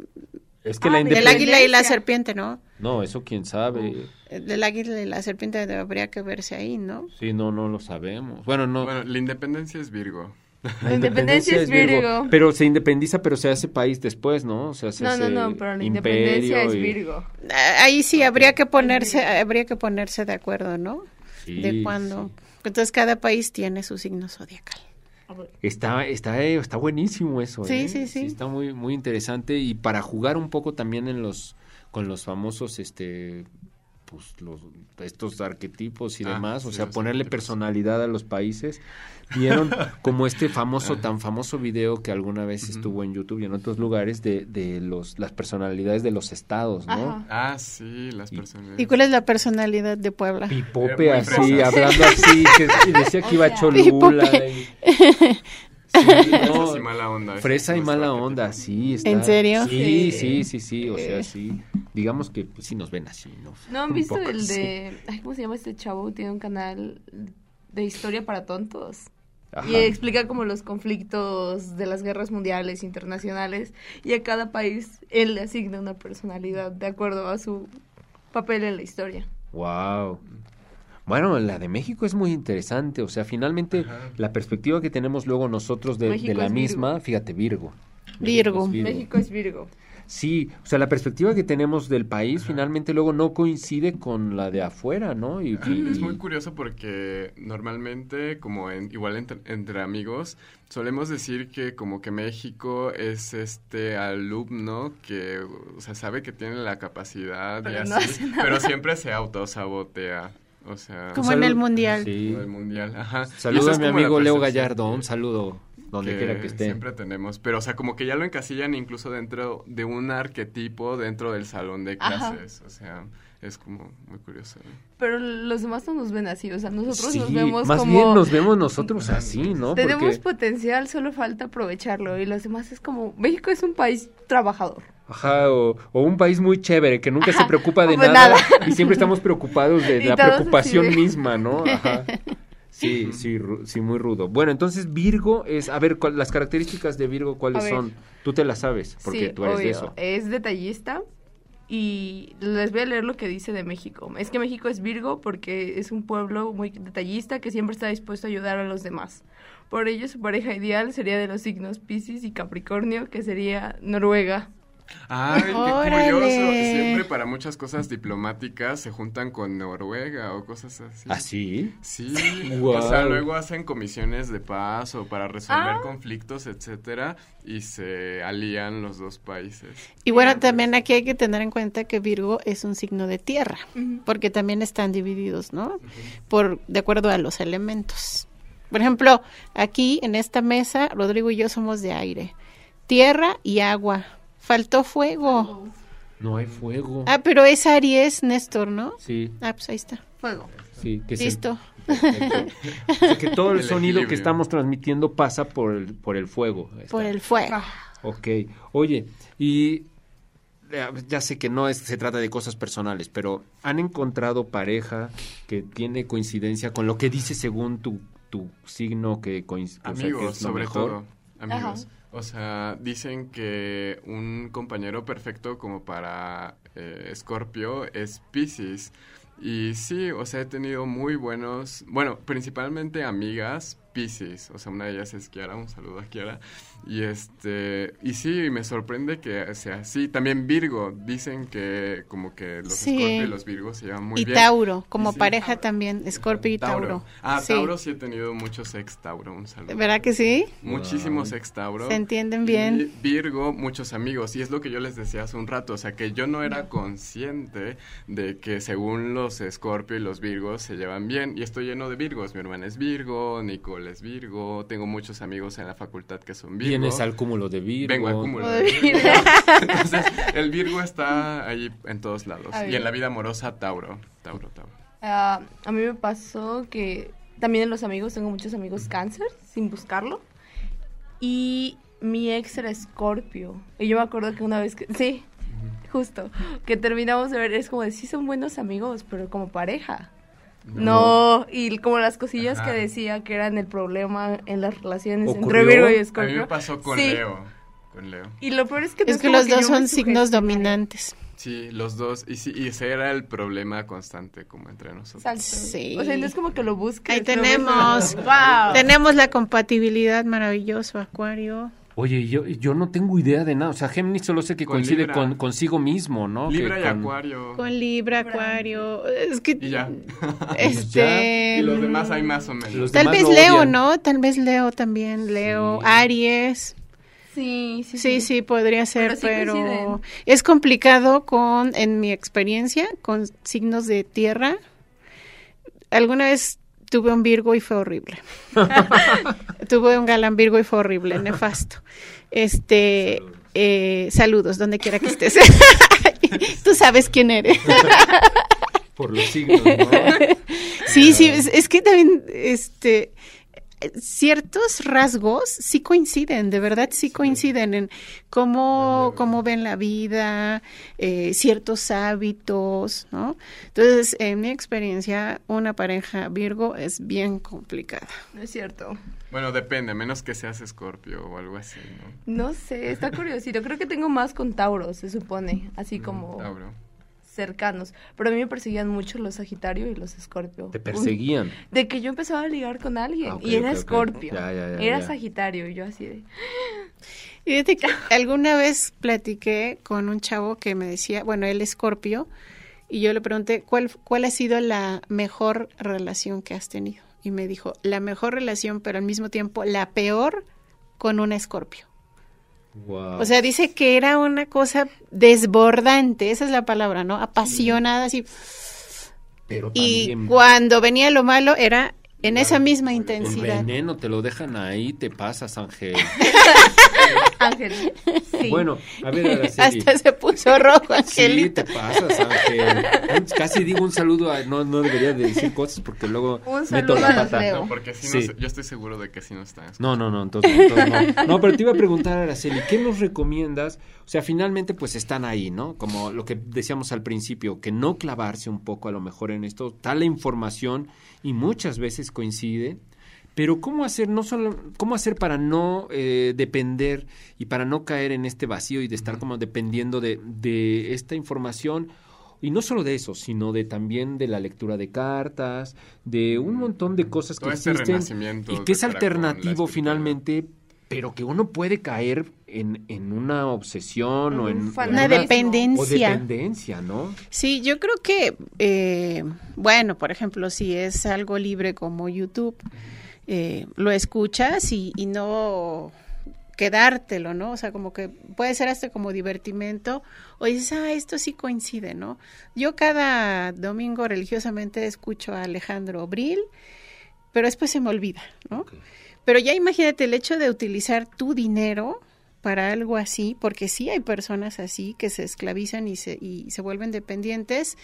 Es que Ah, la de- el independencia... águila y la Independencia. serpiente, no? No, eso quién sabe. El águila y la serpiente habría que verse ahí, ¿no? Sí, no, no lo sabemos. Bueno, no. Bueno, la independencia es Virgo. La la independencia es Virgo. Pero se independiza, pero se hace país después, ¿no? O sea, se No, no, hace no, pero la independencia es Virgo. Ah, Ahí sí habría que ponerse, habría que ponerse de acuerdo, ¿no? Sí, de cuándo. sí. Entonces cada país tiene su signo zodiacal. Está, está, eh, está buenísimo eso. Sí, ¿eh? sí, sí. Está muy, muy interesante y para jugar un poco también en los, con los famosos, este, pues los, estos arquetipos y Ah, demás, o sí, sea, ponerle personalidad a los países. Vieron como este famoso, tan famoso video que alguna vez estuvo en YouTube y en otros lugares de, de los, las personalidades de los estados, ¿no? Ajá. Ah, sí, las personas. ¿Y cuál es la personalidad de Puebla? Pipope Muy así, hablando así, que y decía que iba a O sea, Cholula. y- Sí, no, Fresas y mala onda. Fresa es y mala onda, sí. Está, ¿En serio? Sí, Sí. sí, sí, sí, o sea, Eh. sí. Digamos que pues, sí nos ven así, ¿no? ¿No han visto poco, el sí. de... Ay, ¿Cómo se llama este chavo? Tiene un canal de historia para tontos. Ajá. Y explica como los conflictos de las guerras mundiales internacionales y a cada país él le asigna una personalidad de acuerdo a su papel en la historia. Wow. Bueno, la de México es muy interesante, o sea, finalmente Ajá. la perspectiva que tenemos luego nosotros de, la Virgo. misma, fíjate, Virgo. Virgo. México es Virgo. Sí, o sea, la perspectiva que tenemos del país finalmente luego no coincide con la de afuera, ¿no? Y, y- Es muy curioso porque normalmente, como en, igual entre, entre amigos, solemos decir que como que México es este alumno que, o sea, sabe que tiene la capacidad y Pero no así, pero siempre se autosabotea. O sea, Como en el mundial. Sí. como el mundial. Ajá. Y Saludo esa a mi amigo Leo Gallardo, un saludo donde quiera que esté. Siempre tenemos, pero o sea, como que ya lo encasillan incluso dentro de un arquetipo dentro del salón de Ajá. clases. O sea, es como muy curioso. ¿no? Pero los demás no nos ven así, o sea, nosotros Sí, nos vemos más como... bien nos vemos nosotros así, ¿no? Tenemos Porque, potencial, solo falta aprovecharlo y los demás es como... México es un país trabajador. Ajá, o, o un país muy chévere que nunca se preocupa de pues nada, nada. y siempre estamos preocupados de la preocupación de- misma, ¿no? Ajá. Sí, sí, ru- sí, muy rudo. Bueno, entonces Virgo es, a ver, ¿cuál- las características de Virgo, ¿cuáles son? Tú te las sabes, porque sí, tú eres de eso. Es detallista y les voy a leer lo que dice de México. Es que México es Virgo porque es un pueblo muy detallista que siempre está dispuesto a ayudar a los demás. Por ello, su pareja ideal sería de los signos Piscis y Capricornio, que sería Noruega. Ay, qué Órale. curioso. Siempre para muchas cosas diplomáticas se juntan con Noruega o cosas así. ¿Ah, sí? Sí, o sea, luego hacen comisiones de paz o para resolver Ah. conflictos, etcétera, y se alían los dos países. Y bueno, también aquí hay que tener en cuenta que Virgo es un signo de tierra, porque también están divididos, ¿no? Por de acuerdo a los elementos. Por ejemplo, aquí en esta mesa, Rodrigo y yo somos de aire, tierra y agua. Faltó fuego. No hay fuego. Ah, pero es Aries, Néstor, ¿no? Sí, Ah, pues ahí está. Fuego. sí. Que es Listo. Sea, que todo el, El sonido que estamos transmitiendo pasa por el, por el fuego. Por el fuego. Ah, Ok. Oye, y eh, ya sé que no es, se trata de cosas personales, pero ¿han encontrado pareja que tiene coincidencia con lo que dice según tu, tu signo que coincide? Amigos, sobre todo. Amigos. Ajá. O sea, dicen que un compañero perfecto como para eh, Scorpio es Pisces. Y sí, o sea, he tenido muy buenos, bueno, principalmente amigas Pisces. O sea, una de ellas es Kiara, un saludo a Kiara. Y este, y sí, me sorprende que sea así. También Virgo, dicen que como que los Sí. Scorpio y los Virgos se llevan muy y bien. Tauro, como Sí. pareja también, Escorpio y Tauro. Ah, Sí. Tauro sí he tenido muchos ex Tauro, un saludo. ¿Verdad que sí? Muchísimos ex Tauro. Se entienden bien. Y Virgo, muchos amigos. Y es lo que yo les decía hace un rato. O sea, que yo no era consciente de que según los Escorpio y los Virgos se llevan bien. Y estoy lleno de Virgos. Mi hermana es Virgo, Nicole es Virgo. Tengo muchos amigos en la facultad que son Virgo. Vienes al cúmulo de Virgo. Vengo al cúmulo de Virgo. Entonces, el Virgo está ahí en todos lados. Y en la vida amorosa, Tauro. Tauro, Tauro. Ah, a mí me pasó que también en los amigos, tengo muchos amigos cáncer, sin buscarlo. Y mi ex era Escorpio. Y yo me acuerdo que una vez que... Sí, justo. Que terminamos de ver, es como de, sí son buenos amigos, pero como pareja. No, y como las cosillas Ajá. que decía que eran el problema en las relaciones ¿Ocurrió? entre Virgo y A Escorpio. mí me pasó con Sí. Leo. Con Leo. Y lo peor es que no Es que como los dos son signos dominantes. Sí, los dos. Y, sí, y ese era el problema constante como entre nosotros. Exacto. Sí. O sea, no es como que lo busques. Ahí tenemos. ¡Wow! Tenemos la compatibilidad maravilloso, Acuario. Oye, yo, yo no tengo idea de nada. O sea, Géminis solo sé que Con coincide Libra. con, consigo mismo, ¿no? Libra Que y con- Acuario. Con Libra, Acuario. Es que. Y ya. Este. y los demás hay más o menos. Los Tal demás vez lo Leo, odian. ¿no? Tal vez Leo también. Leo, Sí. Aries. Sí, sí, Sí, sí, podría ser, Pero sí pero, es complicado con, en mi experiencia, con signos de tierra. Alguna vez tuve un Virgo y fue horrible. tuve un galán Virgo y fue horrible, nefasto. Este, eh, saludos, donde quiera que estés. Tú sabes quién eres. Por los signos, ¿no? Sí, sí, es, es que también, este, ciertos rasgos sí coinciden, de verdad sí coinciden en cómo, cómo ven la vida, eh, ciertos hábitos, ¿no? Entonces, en mi experiencia, una pareja Virgo es bien complicada. No es cierto. Bueno, depende, a menos que seas Escorpio o algo así, ¿no? No sé, está curiosito. Creo que tengo más con Tauro, se supone, así como Tauro. Cercanos. Pero a mí me perseguían mucho los Sagitario y los Escorpio. Te perseguían. De que yo empezaba a ligar con alguien Ah, y era. Escorpio. Ya, ya, ya, era ya. Sagitario y yo así de... Y fíjate que alguna vez platiqué con un chavo que me decía, bueno, él es Escorpio, y yo le pregunté, ¿cuál, ¿cuál ha sido la mejor relación que has tenido? Y me dijo, la mejor relación, pero al mismo tiempo la peor con un Escorpio. Wow. O sea, dice que era una cosa desbordante, esa es la palabra, ¿no? Apasionada, así. Pero Y cuando venía lo malo era en esa misma el intensidad. veneno te lo dejan ahí, te pasas, Ángel. Ángel. Sí. Bueno, a ver, Araceli. Hasta se puso rojo, Sí, Angelito. te pasas, Ángel. Casi digo un saludo, a- no, no debería de decir cosas porque luego Un meto la pata. No, porque sí, Sí. yo estoy seguro de que sí nos están No, no, no, entonces, entonces no. No, pero te iba a preguntar, Araceli, ¿qué nos recomiendas? O sea, finalmente pues están ahí, ¿no? Como lo que decíamos al principio, que no clavarse un poco a lo mejor en esto, tal la información y muchas veces coincide, pero ¿cómo hacer, no solo, cómo hacer para no eh, depender y para no caer en este vacío y de estar como dependiendo de, de esta información? Y no solo de eso, sino de también de la lectura de cartas, de un montón de cosas que este existen y que es alternativo finalmente, pero que uno puede caer en, en una obsesión En o un en o. Una o dependencia. dependencia, ¿no? Sí, yo creo que, eh, bueno, por ejemplo, si es algo libre como YouTube, eh, lo escuchas y, y no quedártelo, ¿no? O sea, como que puede ser hasta como divertimento o dices, ah, esto sí coincide, ¿no? Yo cada domingo religiosamente escucho a Alejandro Bril, pero después se me olvida, ¿no? Pero ya imagínate el hecho de utilizar tu dinero para algo así, porque sí hay personas así que se esclavizan y se, y se vuelven dependientes,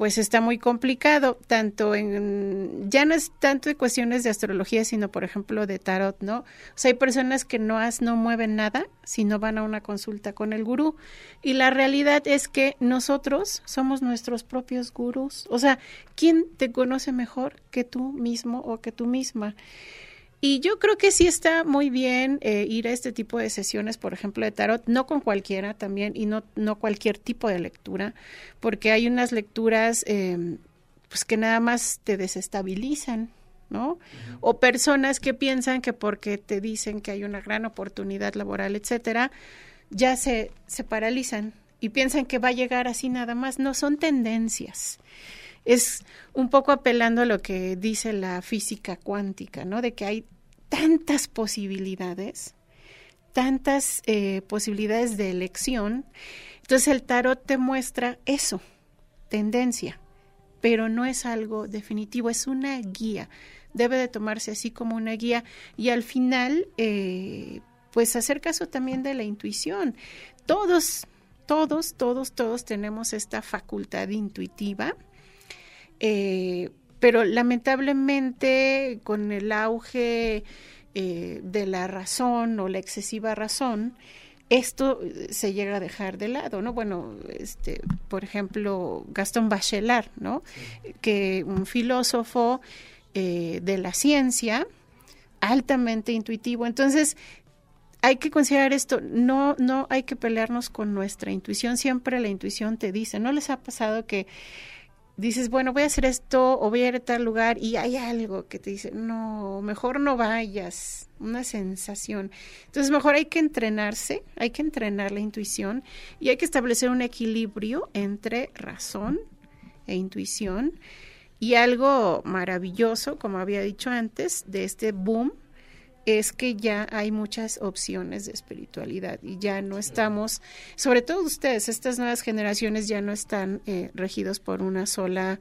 pues está muy complicado, tanto en, ya no es tanto de cuestiones de astrología, sino por ejemplo de tarot, ¿no? O sea, hay personas que no, has, no mueven nada si no van a una consulta con el gurú. Y la realidad es que nosotros somos nuestros propios gurús. O sea, ¿quién te conoce mejor que tú mismo o que tú misma? Y yo creo que sí está muy bien eh, ir a este tipo de sesiones, por ejemplo, de tarot, no con cualquiera también y no, no cualquier tipo de lectura, porque hay unas lecturas eh, pues que nada más te desestabilizan, ¿no? O personas que piensan que porque te dicen que hay una gran oportunidad laboral, etcétera, ya se, se paralizan y piensan que va a llegar así nada más. No, son tendencias es un poco apelando a lo que dice la física cuántica, ¿no? De que hay tantas posibilidades, tantas eh, posibilidades de elección. Entonces el tarot te muestra eso, tendencia, pero no es algo definitivo, es una guía. Debe de tomarse así como una guía y al final, eh, pues hacer caso también de la intuición. Todos, todos, todos, todos tenemos esta facultad intuitiva eh, pero lamentablemente con el auge eh, de la razón o la excesiva razón, esto eh, se llega a dejar de lado, ¿no? Bueno, este, por ejemplo, Gastón Bachelard, ¿no? Que un filósofo eh, de la ciencia, altamente intuitivo. Entonces, hay que considerar esto, no, no hay que pelearnos con nuestra intuición, siempre la intuición te dice, ¿no les ha pasado que dices, bueno, voy a hacer esto o voy a ir a tal lugar y hay algo que te dice, no, mejor no vayas, una sensación. Entonces, mejor hay que entrenarse, hay que entrenar la intuición y hay que establecer un equilibrio entre razón e intuición. Y algo maravilloso, como había dicho antes, de este boom es que ya hay muchas opciones de espiritualidad y ya no estamos, sobre todo ustedes, estas nuevas generaciones ya no están eh, regidos por una sola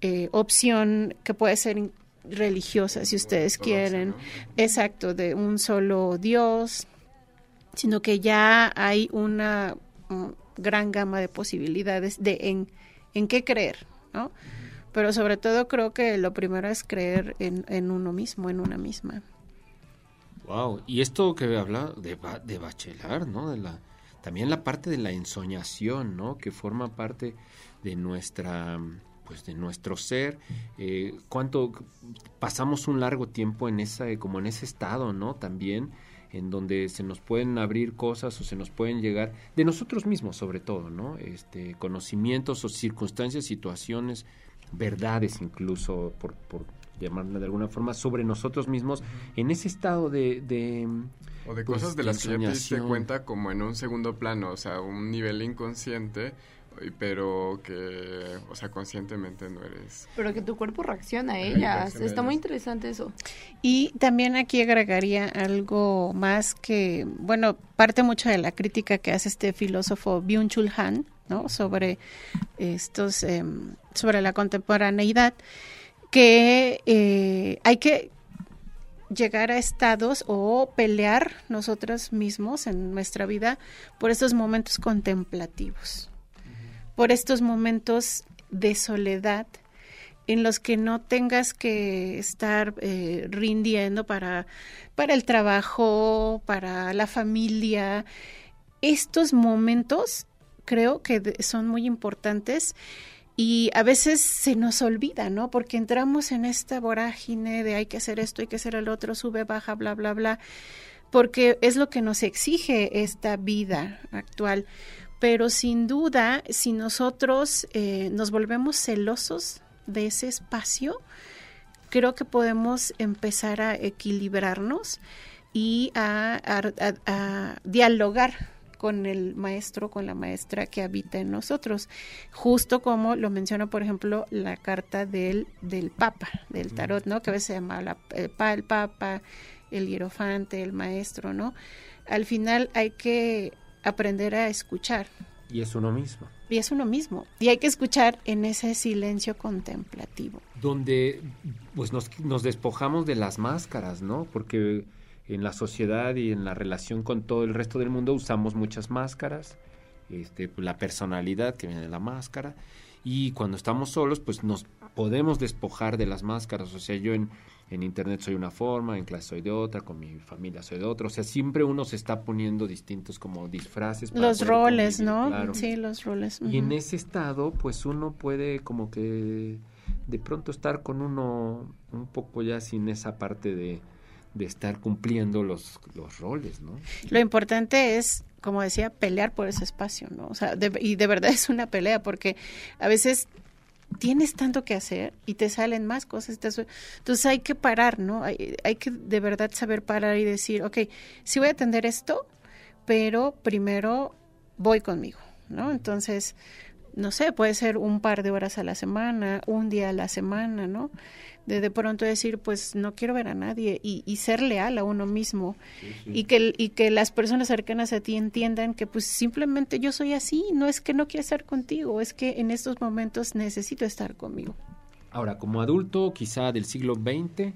eh, opción que puede ser religiosa, si ustedes quieren, exacto, de un solo Dios, sino que ya hay una gran gama de posibilidades de en, en qué creer, ¿no? Pero sobre todo creo que lo primero es creer en, en uno mismo, en una misma. Wow, y esto que habla de, de Bachelard, ¿no? De la, también la parte de la ensoñación, ¿no? Que forma parte de nuestra, pues de nuestro ser. Eh, cuánto pasamos un largo tiempo en esa, como en ese estado, ¿no? También en donde se nos pueden abrir cosas o se nos pueden llegar de nosotros mismos, sobre todo, ¿no? Este, conocimientos o circunstancias, situaciones, verdades incluso por, por llamarla de alguna forma sobre nosotros mismos en ese estado de, de O de pues, cosas de las que ya te diste cuenta como en un segundo plano, o sea, un nivel inconsciente, pero que, o sea, conscientemente no eres. Pero que tu cuerpo reacciona a ellas. reacciona a Está muy interesante eso. Y también aquí agregaría algo más que, bueno, parte mucho de la crítica que hace este filósofo Byung-Chul Han, ¿no? Sobre estos, em, sobre la contemporaneidad, que eh, hay que llegar a estados o pelear nosotros mismos en nuestra vida por estos momentos contemplativos, por estos momentos de soledad en los que no tengas que estar eh, rindiendo para, para el trabajo, para la familia. Estos momentos creo que son muy importantes y a veces se nos olvida, ¿no? Porque entramos en esta vorágine de hay que hacer esto, hay que hacer el otro, sube, baja, bla, bla, bla, porque es lo que nos exige esta vida actual. Pero sin duda, si nosotros eh, nos volvemos celosos de ese espacio, creo que podemos empezar a equilibrarnos y a, dialogar con el maestro, con la maestra que habita en nosotros, justo como lo menciona, por ejemplo, la carta del, del Papa, del tarot, ¿no? Que a veces se llama la- el, pa- el Papa, el hierofante, el maestro, ¿no? Al final hay que aprender a escuchar, Y es uno mismo. y es uno mismo, y hay que escuchar en ese silencio contemplativo. donde pues nos, nos despojamos de las máscaras, ¿no? Porque en la sociedad y en la relación con todo el resto del mundo usamos muchas máscaras, este, pues, la personalidad que viene de la máscara, y cuando estamos solos, pues nos podemos despojar de las máscaras, o sea, yo en, en internet soy una forma, en clase soy de otra, con mi familia soy de otra, o sea, siempre uno se está poniendo distintos como disfraces. para Los roles, convivir, ¿no? claro. Sí, los roles. Y en ese estado, pues uno puede como que de pronto estar con uno un poco ya sin esa parte de, de estar cumpliendo los, los roles, ¿no? Lo importante es, como decía, pelear por ese espacio, ¿no? O sea, de- y de verdad es una pelea porque a veces tienes tanto que hacer y te salen más cosas. te Entonces hay que parar, ¿no? Hay, hay que de verdad saber parar y decir, ok, sí voy a atender esto, pero primero voy conmigo, ¿no? Entonces, no sé, puede ser un par de horas a la semana, un día a la semana, ¿no? De de pronto decir, pues no quiero ver a nadie y, y ser leal a uno mismo y que y que las personas cercanas a ti entiendan que pues simplemente yo soy así, no es que no quiera estar contigo, es que en estos momentos necesito estar conmigo. Ahora, como adulto, quizá del siglo XX,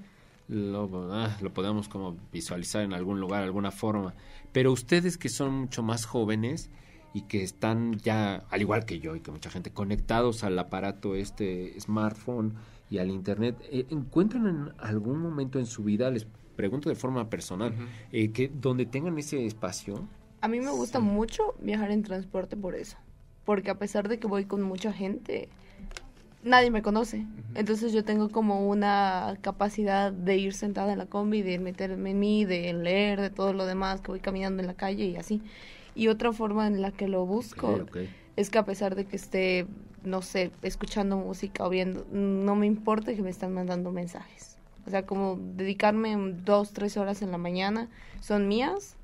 lo, ah, lo podemos como visualizar en algún lugar, alguna forma. Pero ustedes que son mucho más jóvenes y que están ya, al igual que yo y que mucha gente, conectados al aparato este smartphone y al internet, eh, ¿encuentran en algún momento en su vida, les pregunto de forma personal, eh, que donde tengan ese espacio? A mí me gusta mucho viajar en transporte por eso. Porque a pesar de que voy con mucha gente, nadie me conoce. Entonces yo tengo como una capacidad de ir sentada en la combi, de meterme en mí, de leer, de todo lo demás, que voy caminando en la calle y así. Y otra forma en la que lo busco es que a pesar de que esté, no sé, escuchando música o viendo, no me importa que me están mandando mensajes. O sea, como dedicarme dos, tres horas en la mañana son mías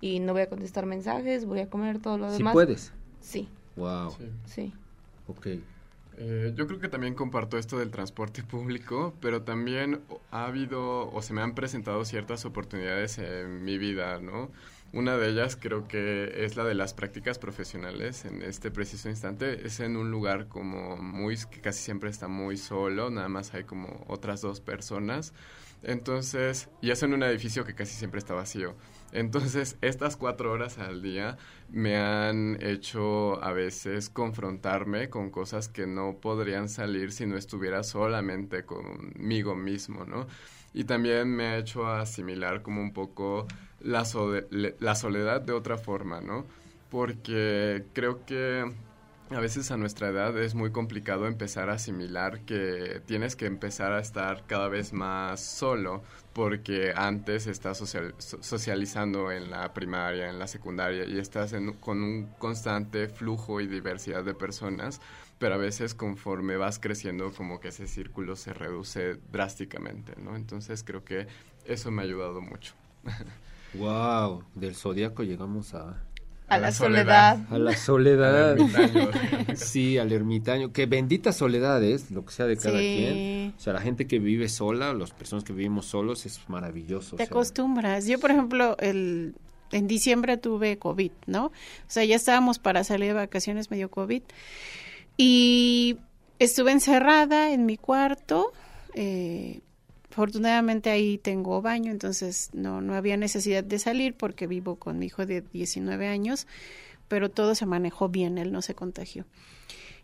y no voy a contestar mensajes, voy a comer todo lo Si demás. puedes. Sí, Wow, Sí. sí. ok. Eh, yo creo que también comparto esto del transporte público, pero también ha habido o se me han presentado ciertas oportunidades en mi vida, ¿no? Una de ellas creo que es la de las prácticas profesionales en este preciso instante. Es en un lugar como muy, que casi siempre está muy solo, nada más hay como otras dos personas. Entonces, y es en un edificio que casi siempre está vacío. Entonces, estas cuatro horas al día me han hecho a veces confrontarme con cosas que no podrían salir si no estuviera solamente conmigo mismo, ¿no? Y también me ha hecho asimilar como un poco la, le- la soledad de otra forma, ¿no? Porque creo que a veces a nuestra edad es muy complicado empezar a asimilar que tienes que empezar a estar cada vez más solo porque antes estás social- so- socializando en la primaria, en la secundaria y estás con un constante flujo y diversidad de personas, pero a veces conforme vas creciendo como que ese círculo se reduce drásticamente, ¿no? Entonces creo que eso me ha ayudado mucho. Wow, del zodiaco llegamos a, A, la soledad. a la soledad. Al. Sí, al ermitaño. Que bendita soledad es, lo que sea de cada Sí. quien. O sea, la gente que vive sola, las personas que vivimos solos, es maravilloso. o Te sea. acostumbras. Yo, por ejemplo, el, en diciembre tuve COVID, ¿no? O sea, ya estábamos para salir de vacaciones, medio COVID. Y estuve encerrada en mi cuarto. eh, afortunadamente ahí tengo baño, entonces no, no había necesidad de salir porque vivo con mi hijo de 19 años, pero todo se manejó bien, él no se contagió.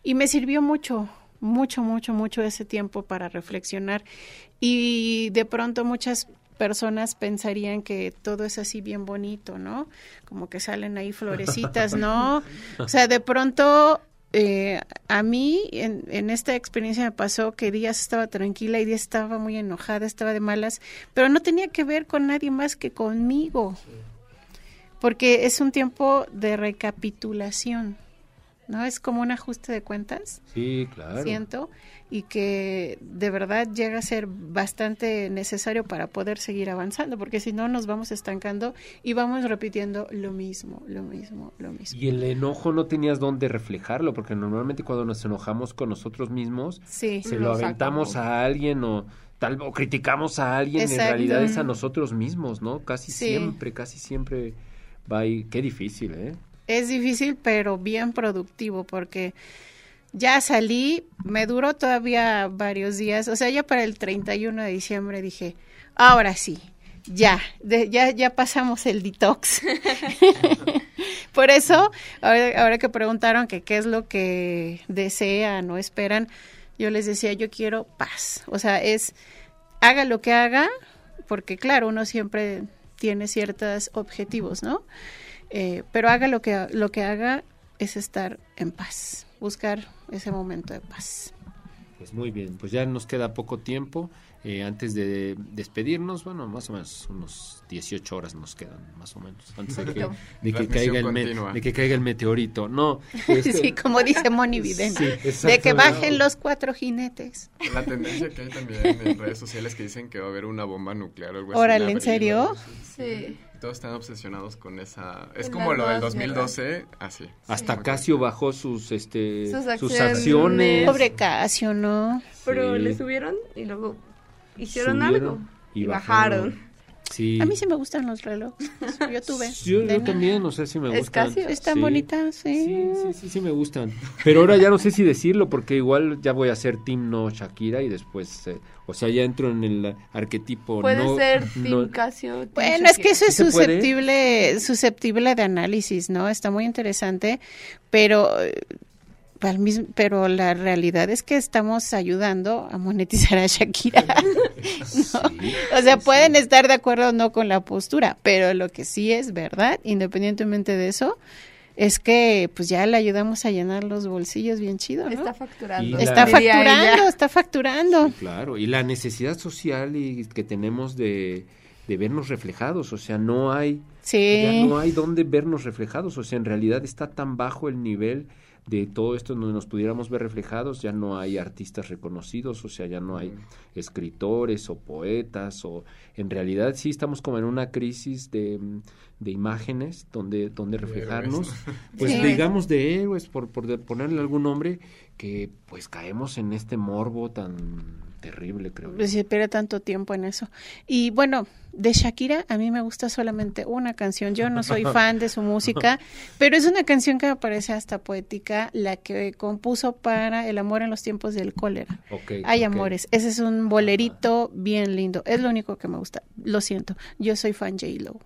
Y me sirvió mucho, mucho, mucho, mucho ese tiempo para reflexionar. Y de pronto muchas personas pensarían que todo es así bien bonito, ¿no? Como que salen ahí florecitas, ¿no? O sea, de pronto eh, a mí en, en, esta experiencia me pasó que días estaba tranquila y días estaba muy enojada, estaba de malas, pero no tenía que ver con nadie más que conmigo, porque es un tiempo de recapitulación, ¿no? Es como un ajuste de cuentas. Sí, claro. Siento y que de verdad llega a ser bastante necesario para poder seguir avanzando, porque si no nos vamos estancando y vamos repitiendo lo mismo, lo mismo, lo mismo. Y el enojo no tenías dónde reflejarlo, porque normalmente cuando nos enojamos con nosotros mismos, sí. se lo aventamos a alguien o tal o criticamos a alguien, Exacto. en realidad es a nosotros mismos, ¿no? Casi sí. siempre, casi siempre va ahí. Qué difícil, ¿eh? Es difícil, pero bien productivo, porque ya salí, me duró todavía varios días, o sea, ya para el 31 de diciembre dije, ahora sí, ya, de, ya, ya pasamos el detox. Por eso, ahora, ahora, que preguntaron que qué es lo que desean o esperan, yo les decía, yo quiero paz, o sea, es, haga lo que haga, porque claro, uno siempre tiene ciertos objetivos, ¿no? Eh, pero haga lo que, lo que haga es estar en paz, buscar ese momento de paz. Pues muy bien, pues ya nos queda poco tiempo. Eh, antes de despedirnos, bueno, más o menos unos 18 horas nos quedan, más o menos, antes de que, de que, caiga, el me, de que caiga el meteorito. No, este, sí, como dice Moni Vidente, sí, de que bajen los cuatro jinetes. La tendencia que hay también en redes sociales que dicen que va a haber una bomba nuclear o algo así. Órale, ¿en serio? Sí. Todos están obsesionados con esa. Es como lo del 2012, así. Sí. Hasta Casio bajó sus este sus acciones. Sus acciones. Pobre Casio, ¿no? Pero sí. le subieron y luego hicieron Subieron algo y, y bajaron. bajaron. Sí. A mí sí me gustan los relojes. Yo tuve. Yo, yo también, no sé si me gustan. Casio? Están sí. bonitas, sí. sí. Sí, sí, sí, me gustan. Pero ahora ya no sé si decirlo porque igual ya voy a ser Team no Shakira y después, eh, o sea, ya entro en el arquetipo Puede no. ser Team no, Casio. Team bueno, Shakira. es que eso es susceptible, susceptible de análisis, ¿no? Está muy interesante, pero mismo, pero la realidad es que estamos ayudando a monetizar a Shakira. ¿no? sí, o sea, pueden estar de acuerdo o no con la postura, pero lo que sí es verdad, independientemente de eso, es que pues ya le ayudamos a llenar los bolsillos bien chido, ¿no? Está facturando. Está facturando, está facturando. Sí, claro, y la necesidad social y que tenemos de, de vernos reflejados, o sea, no hay sí. ya no hay donde vernos reflejados, o sea, en realidad está tan bajo el nivel de todo esto donde nos pudiéramos ver reflejados, ya no hay artistas reconocidos, o sea, ya no hay escritores o poetas, o en realidad sí estamos como en una crisis de, de imágenes donde, donde reflejarnos, pues sí. digamos de héroes, por, por ponerle algún nombre, que pues caemos en este morbo tan terrible, creo. Pues se espera tanto tiempo en eso. Y bueno, de Shakira a mí me gusta solamente una canción. Yo no soy fan de su música, pero es una canción que me parece hasta poética, la que compuso para El amor en los tiempos del cólera. Okay, Hay okay. amores. Ese es un bolerito bien lindo. Es lo único que me gusta. Lo siento. Yo soy fan J-Lo.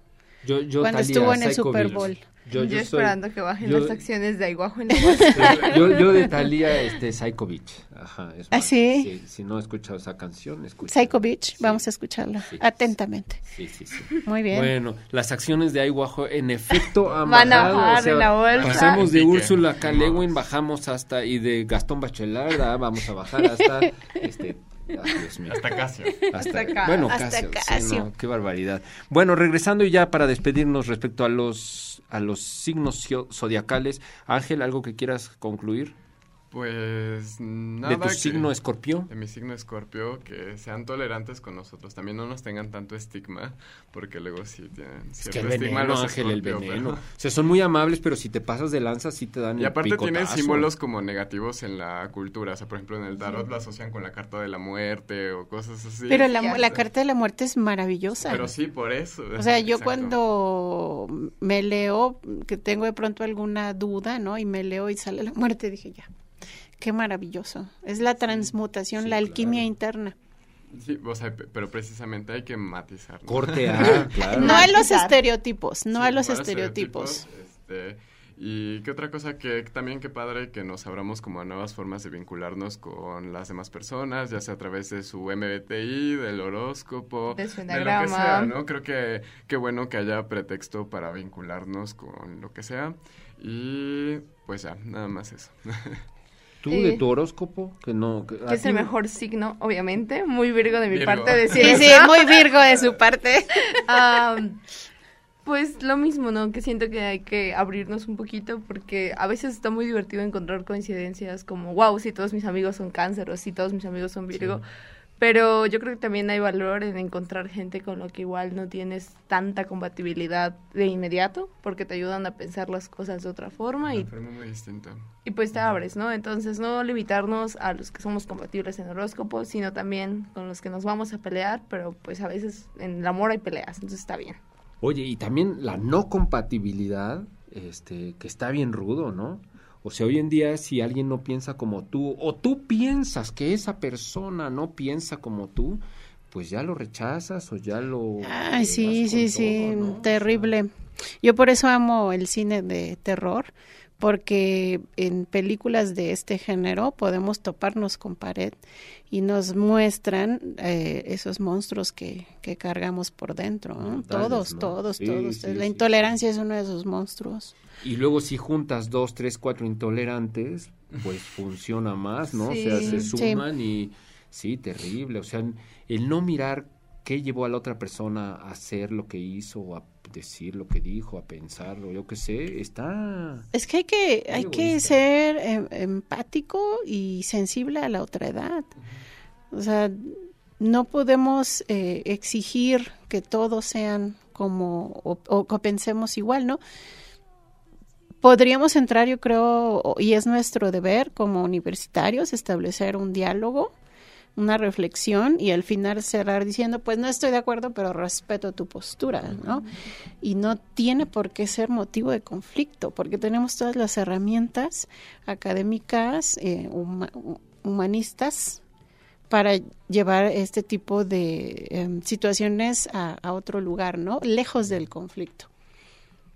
Yo, yo Cuando estuvo en el Super. Bowl. Yo, yo, esperando soy, que bajen yo, las acciones de Aiguajo en la yo, yo de Talía, este, Psycho Beach. Ajá, es ¿Ah, sí? sí? Si no he escuchado esa canción, escucha. Psycho Beach, sí. vamos a escucharla sí, atentamente. Sí, sí, sí. Muy bien. Bueno, las acciones de Aiguajo en efecto han Van bajado. a bajar o sea, en la bolsa. Pasamos de Úrsula K. Bajamos hasta, y de Gastón Bachelard, vamos a bajar hasta, este, Ay, Dios mío. Hasta Casio. Hasta, hasta bueno, hasta Casio. Casio. Sí, no, qué barbaridad. Bueno, regresando ya para despedirnos respecto a los a los signos zodiacales, Ángel, algo que quieras concluir? Pues nada. ¿De tu que, signo escorpio? De mi signo escorpio, que sean tolerantes con nosotros. También no nos tengan tanto estigma, porque luego sí tienen cierto es que el estigma veneno, los Ángel, el veneno. pero- O sea, son muy amables, pero si te pasas de lanza, sí te dan Y aparte tienen símbolos como negativos en la cultura. O sea, por ejemplo, en el tarot lo asocian con la carta de la muerte o cosas así. Pero la, la carta de la muerte es maravillosa. Pero sí, por eso. O sea, yo Exacto. cuando me leo, que tengo de pronto alguna duda, ¿no? Y me leo y sale la muerte, dije, ya, qué maravilloso. Es la transmutación, sí, la alquimia claro. interna. Sí, o sea, pe- pero precisamente hay que matizar. ¿no? Corte A, claro. No a los estereotipos, no Sí, a los no estereotipos. este, y qué otra cosa que también qué padre que nos abramos como a nuevas formas de vincularnos con las demás personas, ya sea a través de su MBTI, del horóscopo, De su lo que sea, ¿no? Creo que qué bueno que haya pretexto para vincularnos con lo que sea. Y pues ya, nada más eso. Tú Eh, de tu horóscopo, que no... Que, Que es el mejor signo, obviamente. Muy virgo de mi Virgo. parte decir Sí, sí, muy Virgo de su parte. Pues lo mismo, ¿no? Que siento que hay que abrirnos un poquito porque a veces está muy divertido encontrar coincidencias como, wow, si todos mis amigos son cáncer o si todos mis amigos son Virgo. Pero yo creo que también hay valor en encontrar gente con lo que igual no tienes tanta compatibilidad de inmediato porque te ayudan a pensar las cosas de otra forma y, forma muy distinta. y pues te abres, ¿no? Entonces no limitarnos a los que somos compatibles en horóscopo, sino también con los que nos vamos a pelear, pero pues a veces en el amor hay peleas, entonces está bien. Oye, y también la no compatibilidad, este, que está bien rudo, ¿no? O sea, hoy en día si alguien no piensa como tú, o tú piensas que esa persona no piensa como tú, pues ya lo rechazas o ya lo... Ay, sí, sí, sí, terrible. Yo por eso amo el cine de terror, porque en películas de este género podemos toparnos con pared y nos muestran eh, esos monstruos que, que cargamos por dentro. Todos, ¿no? todos, Sí, todos. sí, La sí, intolerancia es uno de esos monstruos. Y luego si juntas dos, tres, cuatro intolerantes, pues funciona más, ¿no? o sea, se suman y sí, terrible. O sea, el no mirar qué llevó a la otra persona a hacer lo que hizo, o a decir lo que dijo, a pensar, o yo qué sé, está... Es que hay que, hay que ser em, empático y sensible a la otra edad. O sea, no podemos eh, exigir que todos sean como o, o que pensemos igual, ¿no? Podríamos entrar, yo creo, o- y es nuestro deber como universitarios, establecer un diálogo, una reflexión y al final cerrar diciendo, pues no estoy de acuerdo, pero respeto tu postura, ¿no? Y no tiene por qué ser motivo de conflicto, porque tenemos todas las herramientas académicas, eh, huma- humanistas, para llevar este tipo de em, situaciones a, a otro lugar, ¿no? Lejos del conflicto.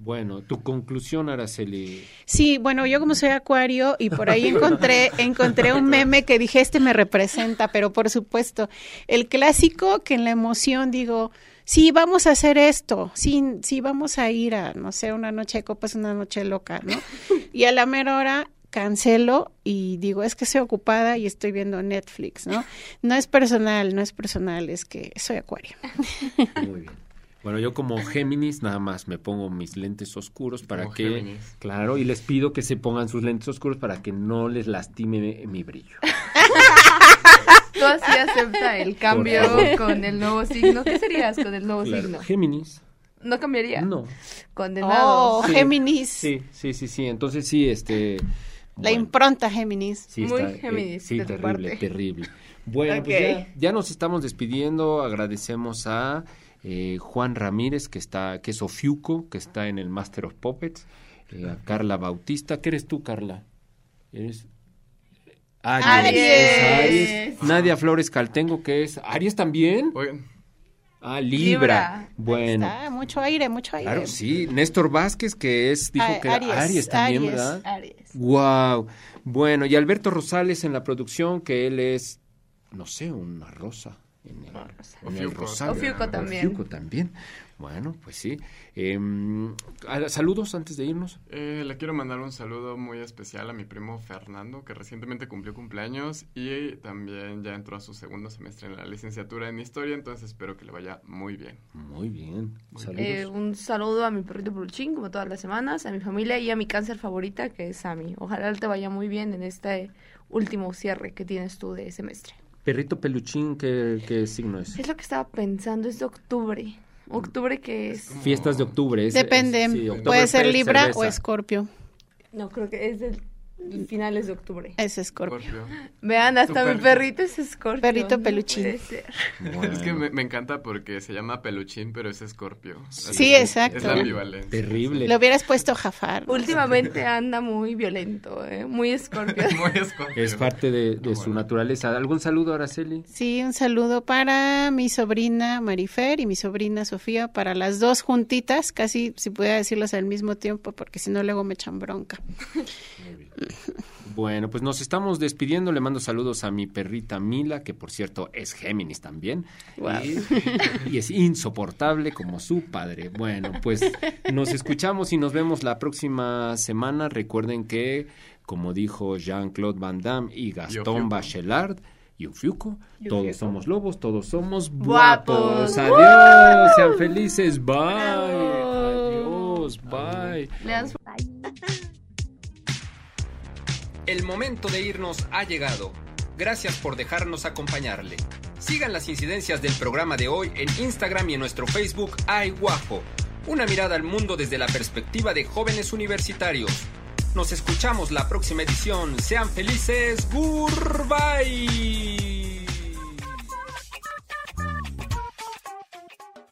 Bueno, tu conclusión, Araceli. Sí, bueno, yo como soy acuario y por ahí encontré, encontré un meme que dije, este me representa, pero por supuesto, el clásico que en la emoción digo, sí, vamos a hacer esto, sí, sí, vamos a ir a, no sé, una noche de copas, una noche loca, ¿no? Y a la mera hora cancelo y digo, es que estoy ocupada y estoy viendo Netflix, ¿no? No es personal, no es personal, es que soy acuario. Muy bien. Bueno, yo como Géminis nada más me pongo mis lentes oscuros para Como que, Géminis. claro, y les pido que se pongan sus lentes oscuros para que no les lastime mi brillo. Tú así acepta el cambio con el nuevo signo. ¿Qué serías con el nuevo Claro, signo? Géminis. ¿No cambiaría? No. Condenado. Oh, Sí, Géminis, Sí, sí, sí, sí. Entonces sí, este. la bueno, impronta Géminis. sí Muy está, eh, Géminis sí, terrible, parte. terrible. Bueno, pues ya, ya nos estamos despidiendo. Agradecemos a eh, Juan Ramírez, que está, que es Ofiuco, que está en el Master of Puppets. eh, a Carla Bautista. ¿Qué eres tú, Carla? Eres. Aries. Aries. Es Aries. Nadia Flores Caltengo, que es. ¿Aries también? Oigan, Ah, Libra. Libra. Bueno. Está, mucho aire, mucho aire. Claro, sí. Néstor Vázquez, que es, dijo Ah, que era Aries, Aries, también, Aries. ¿verdad? Aries. Wow. Bueno, y Alberto Rosales en la producción, que él es, no sé, una rosa. En el, en el rosario. Ofiuco también. Ofiuco también. Bueno, pues sí. A- saludos antes de irnos. eh, le quiero mandar un saludo muy especial a mi primo Fernando, que recientemente cumplió cumpleaños y también ya entró a su segundo semestre en la licenciatura en Historia, entonces espero que le vaya muy bien. Muy bien. Saludos. Eh, un saludo a mi perrito Peluchín, como todas las semanas, a mi familia y a mi cáncer favorita, que es Sammy. Ojalá te vaya muy bien en este último cierre que tienes tú de semestre. Perrito peluchín, ¿qué, qué signo es? Es lo que estaba pensando, es de octubre. Octubre que es... Fiestas de octubre. es- Depende, es- sí, puede ser Libra cerveza. o Escorpio. No, creo que es del... finales de octubre. Es Scorpio. Scorpio. Vean, hasta mi perrito. es Scorpio. Perrito no peluchín. puede ser. Es que me, me encanta porque se llama peluchín, pero es escorpio. Así Sí, exacto. Es la ambivalencia. Terrible. Lo hubieras puesto Jafar. Últimamente anda muy violento, ¿eh? muy Scorpio. Muy escorpio. Es parte de, de su naturaleza. ¿Algún saludo, Araceli? Sí, un saludo para mi sobrina Marifer y mi sobrina Sofía, para las dos juntitas, casi si pudiera decirlos al mismo tiempo, porque si no luego me echan bronca. Bueno, pues nos estamos despidiendo. Le mando saludos a mi perrita Mila, que por cierto es Géminis también. Y, y es insoportable como su padre. Bueno, pues nos escuchamos y nos vemos la próxima semana. Recuerden que, como dijo Jean-Claude Van Damme y Gastón. Bachelard, y Ufiuco, todos somos lobos, todos somos Guapos. guapos. Adiós, sean felices. Bye. Bravo. Adiós, bye. Su- El momento de irnos ha llegado. Gracias por dejarnos acompañarle. Sigan las incidencias del programa de hoy en Instagram y en nuestro Facebook Ay Guapo. Una mirada al mundo desde la perspectiva de jóvenes universitarios. Nos escuchamos la próxima edición. Sean felices. Goodbye.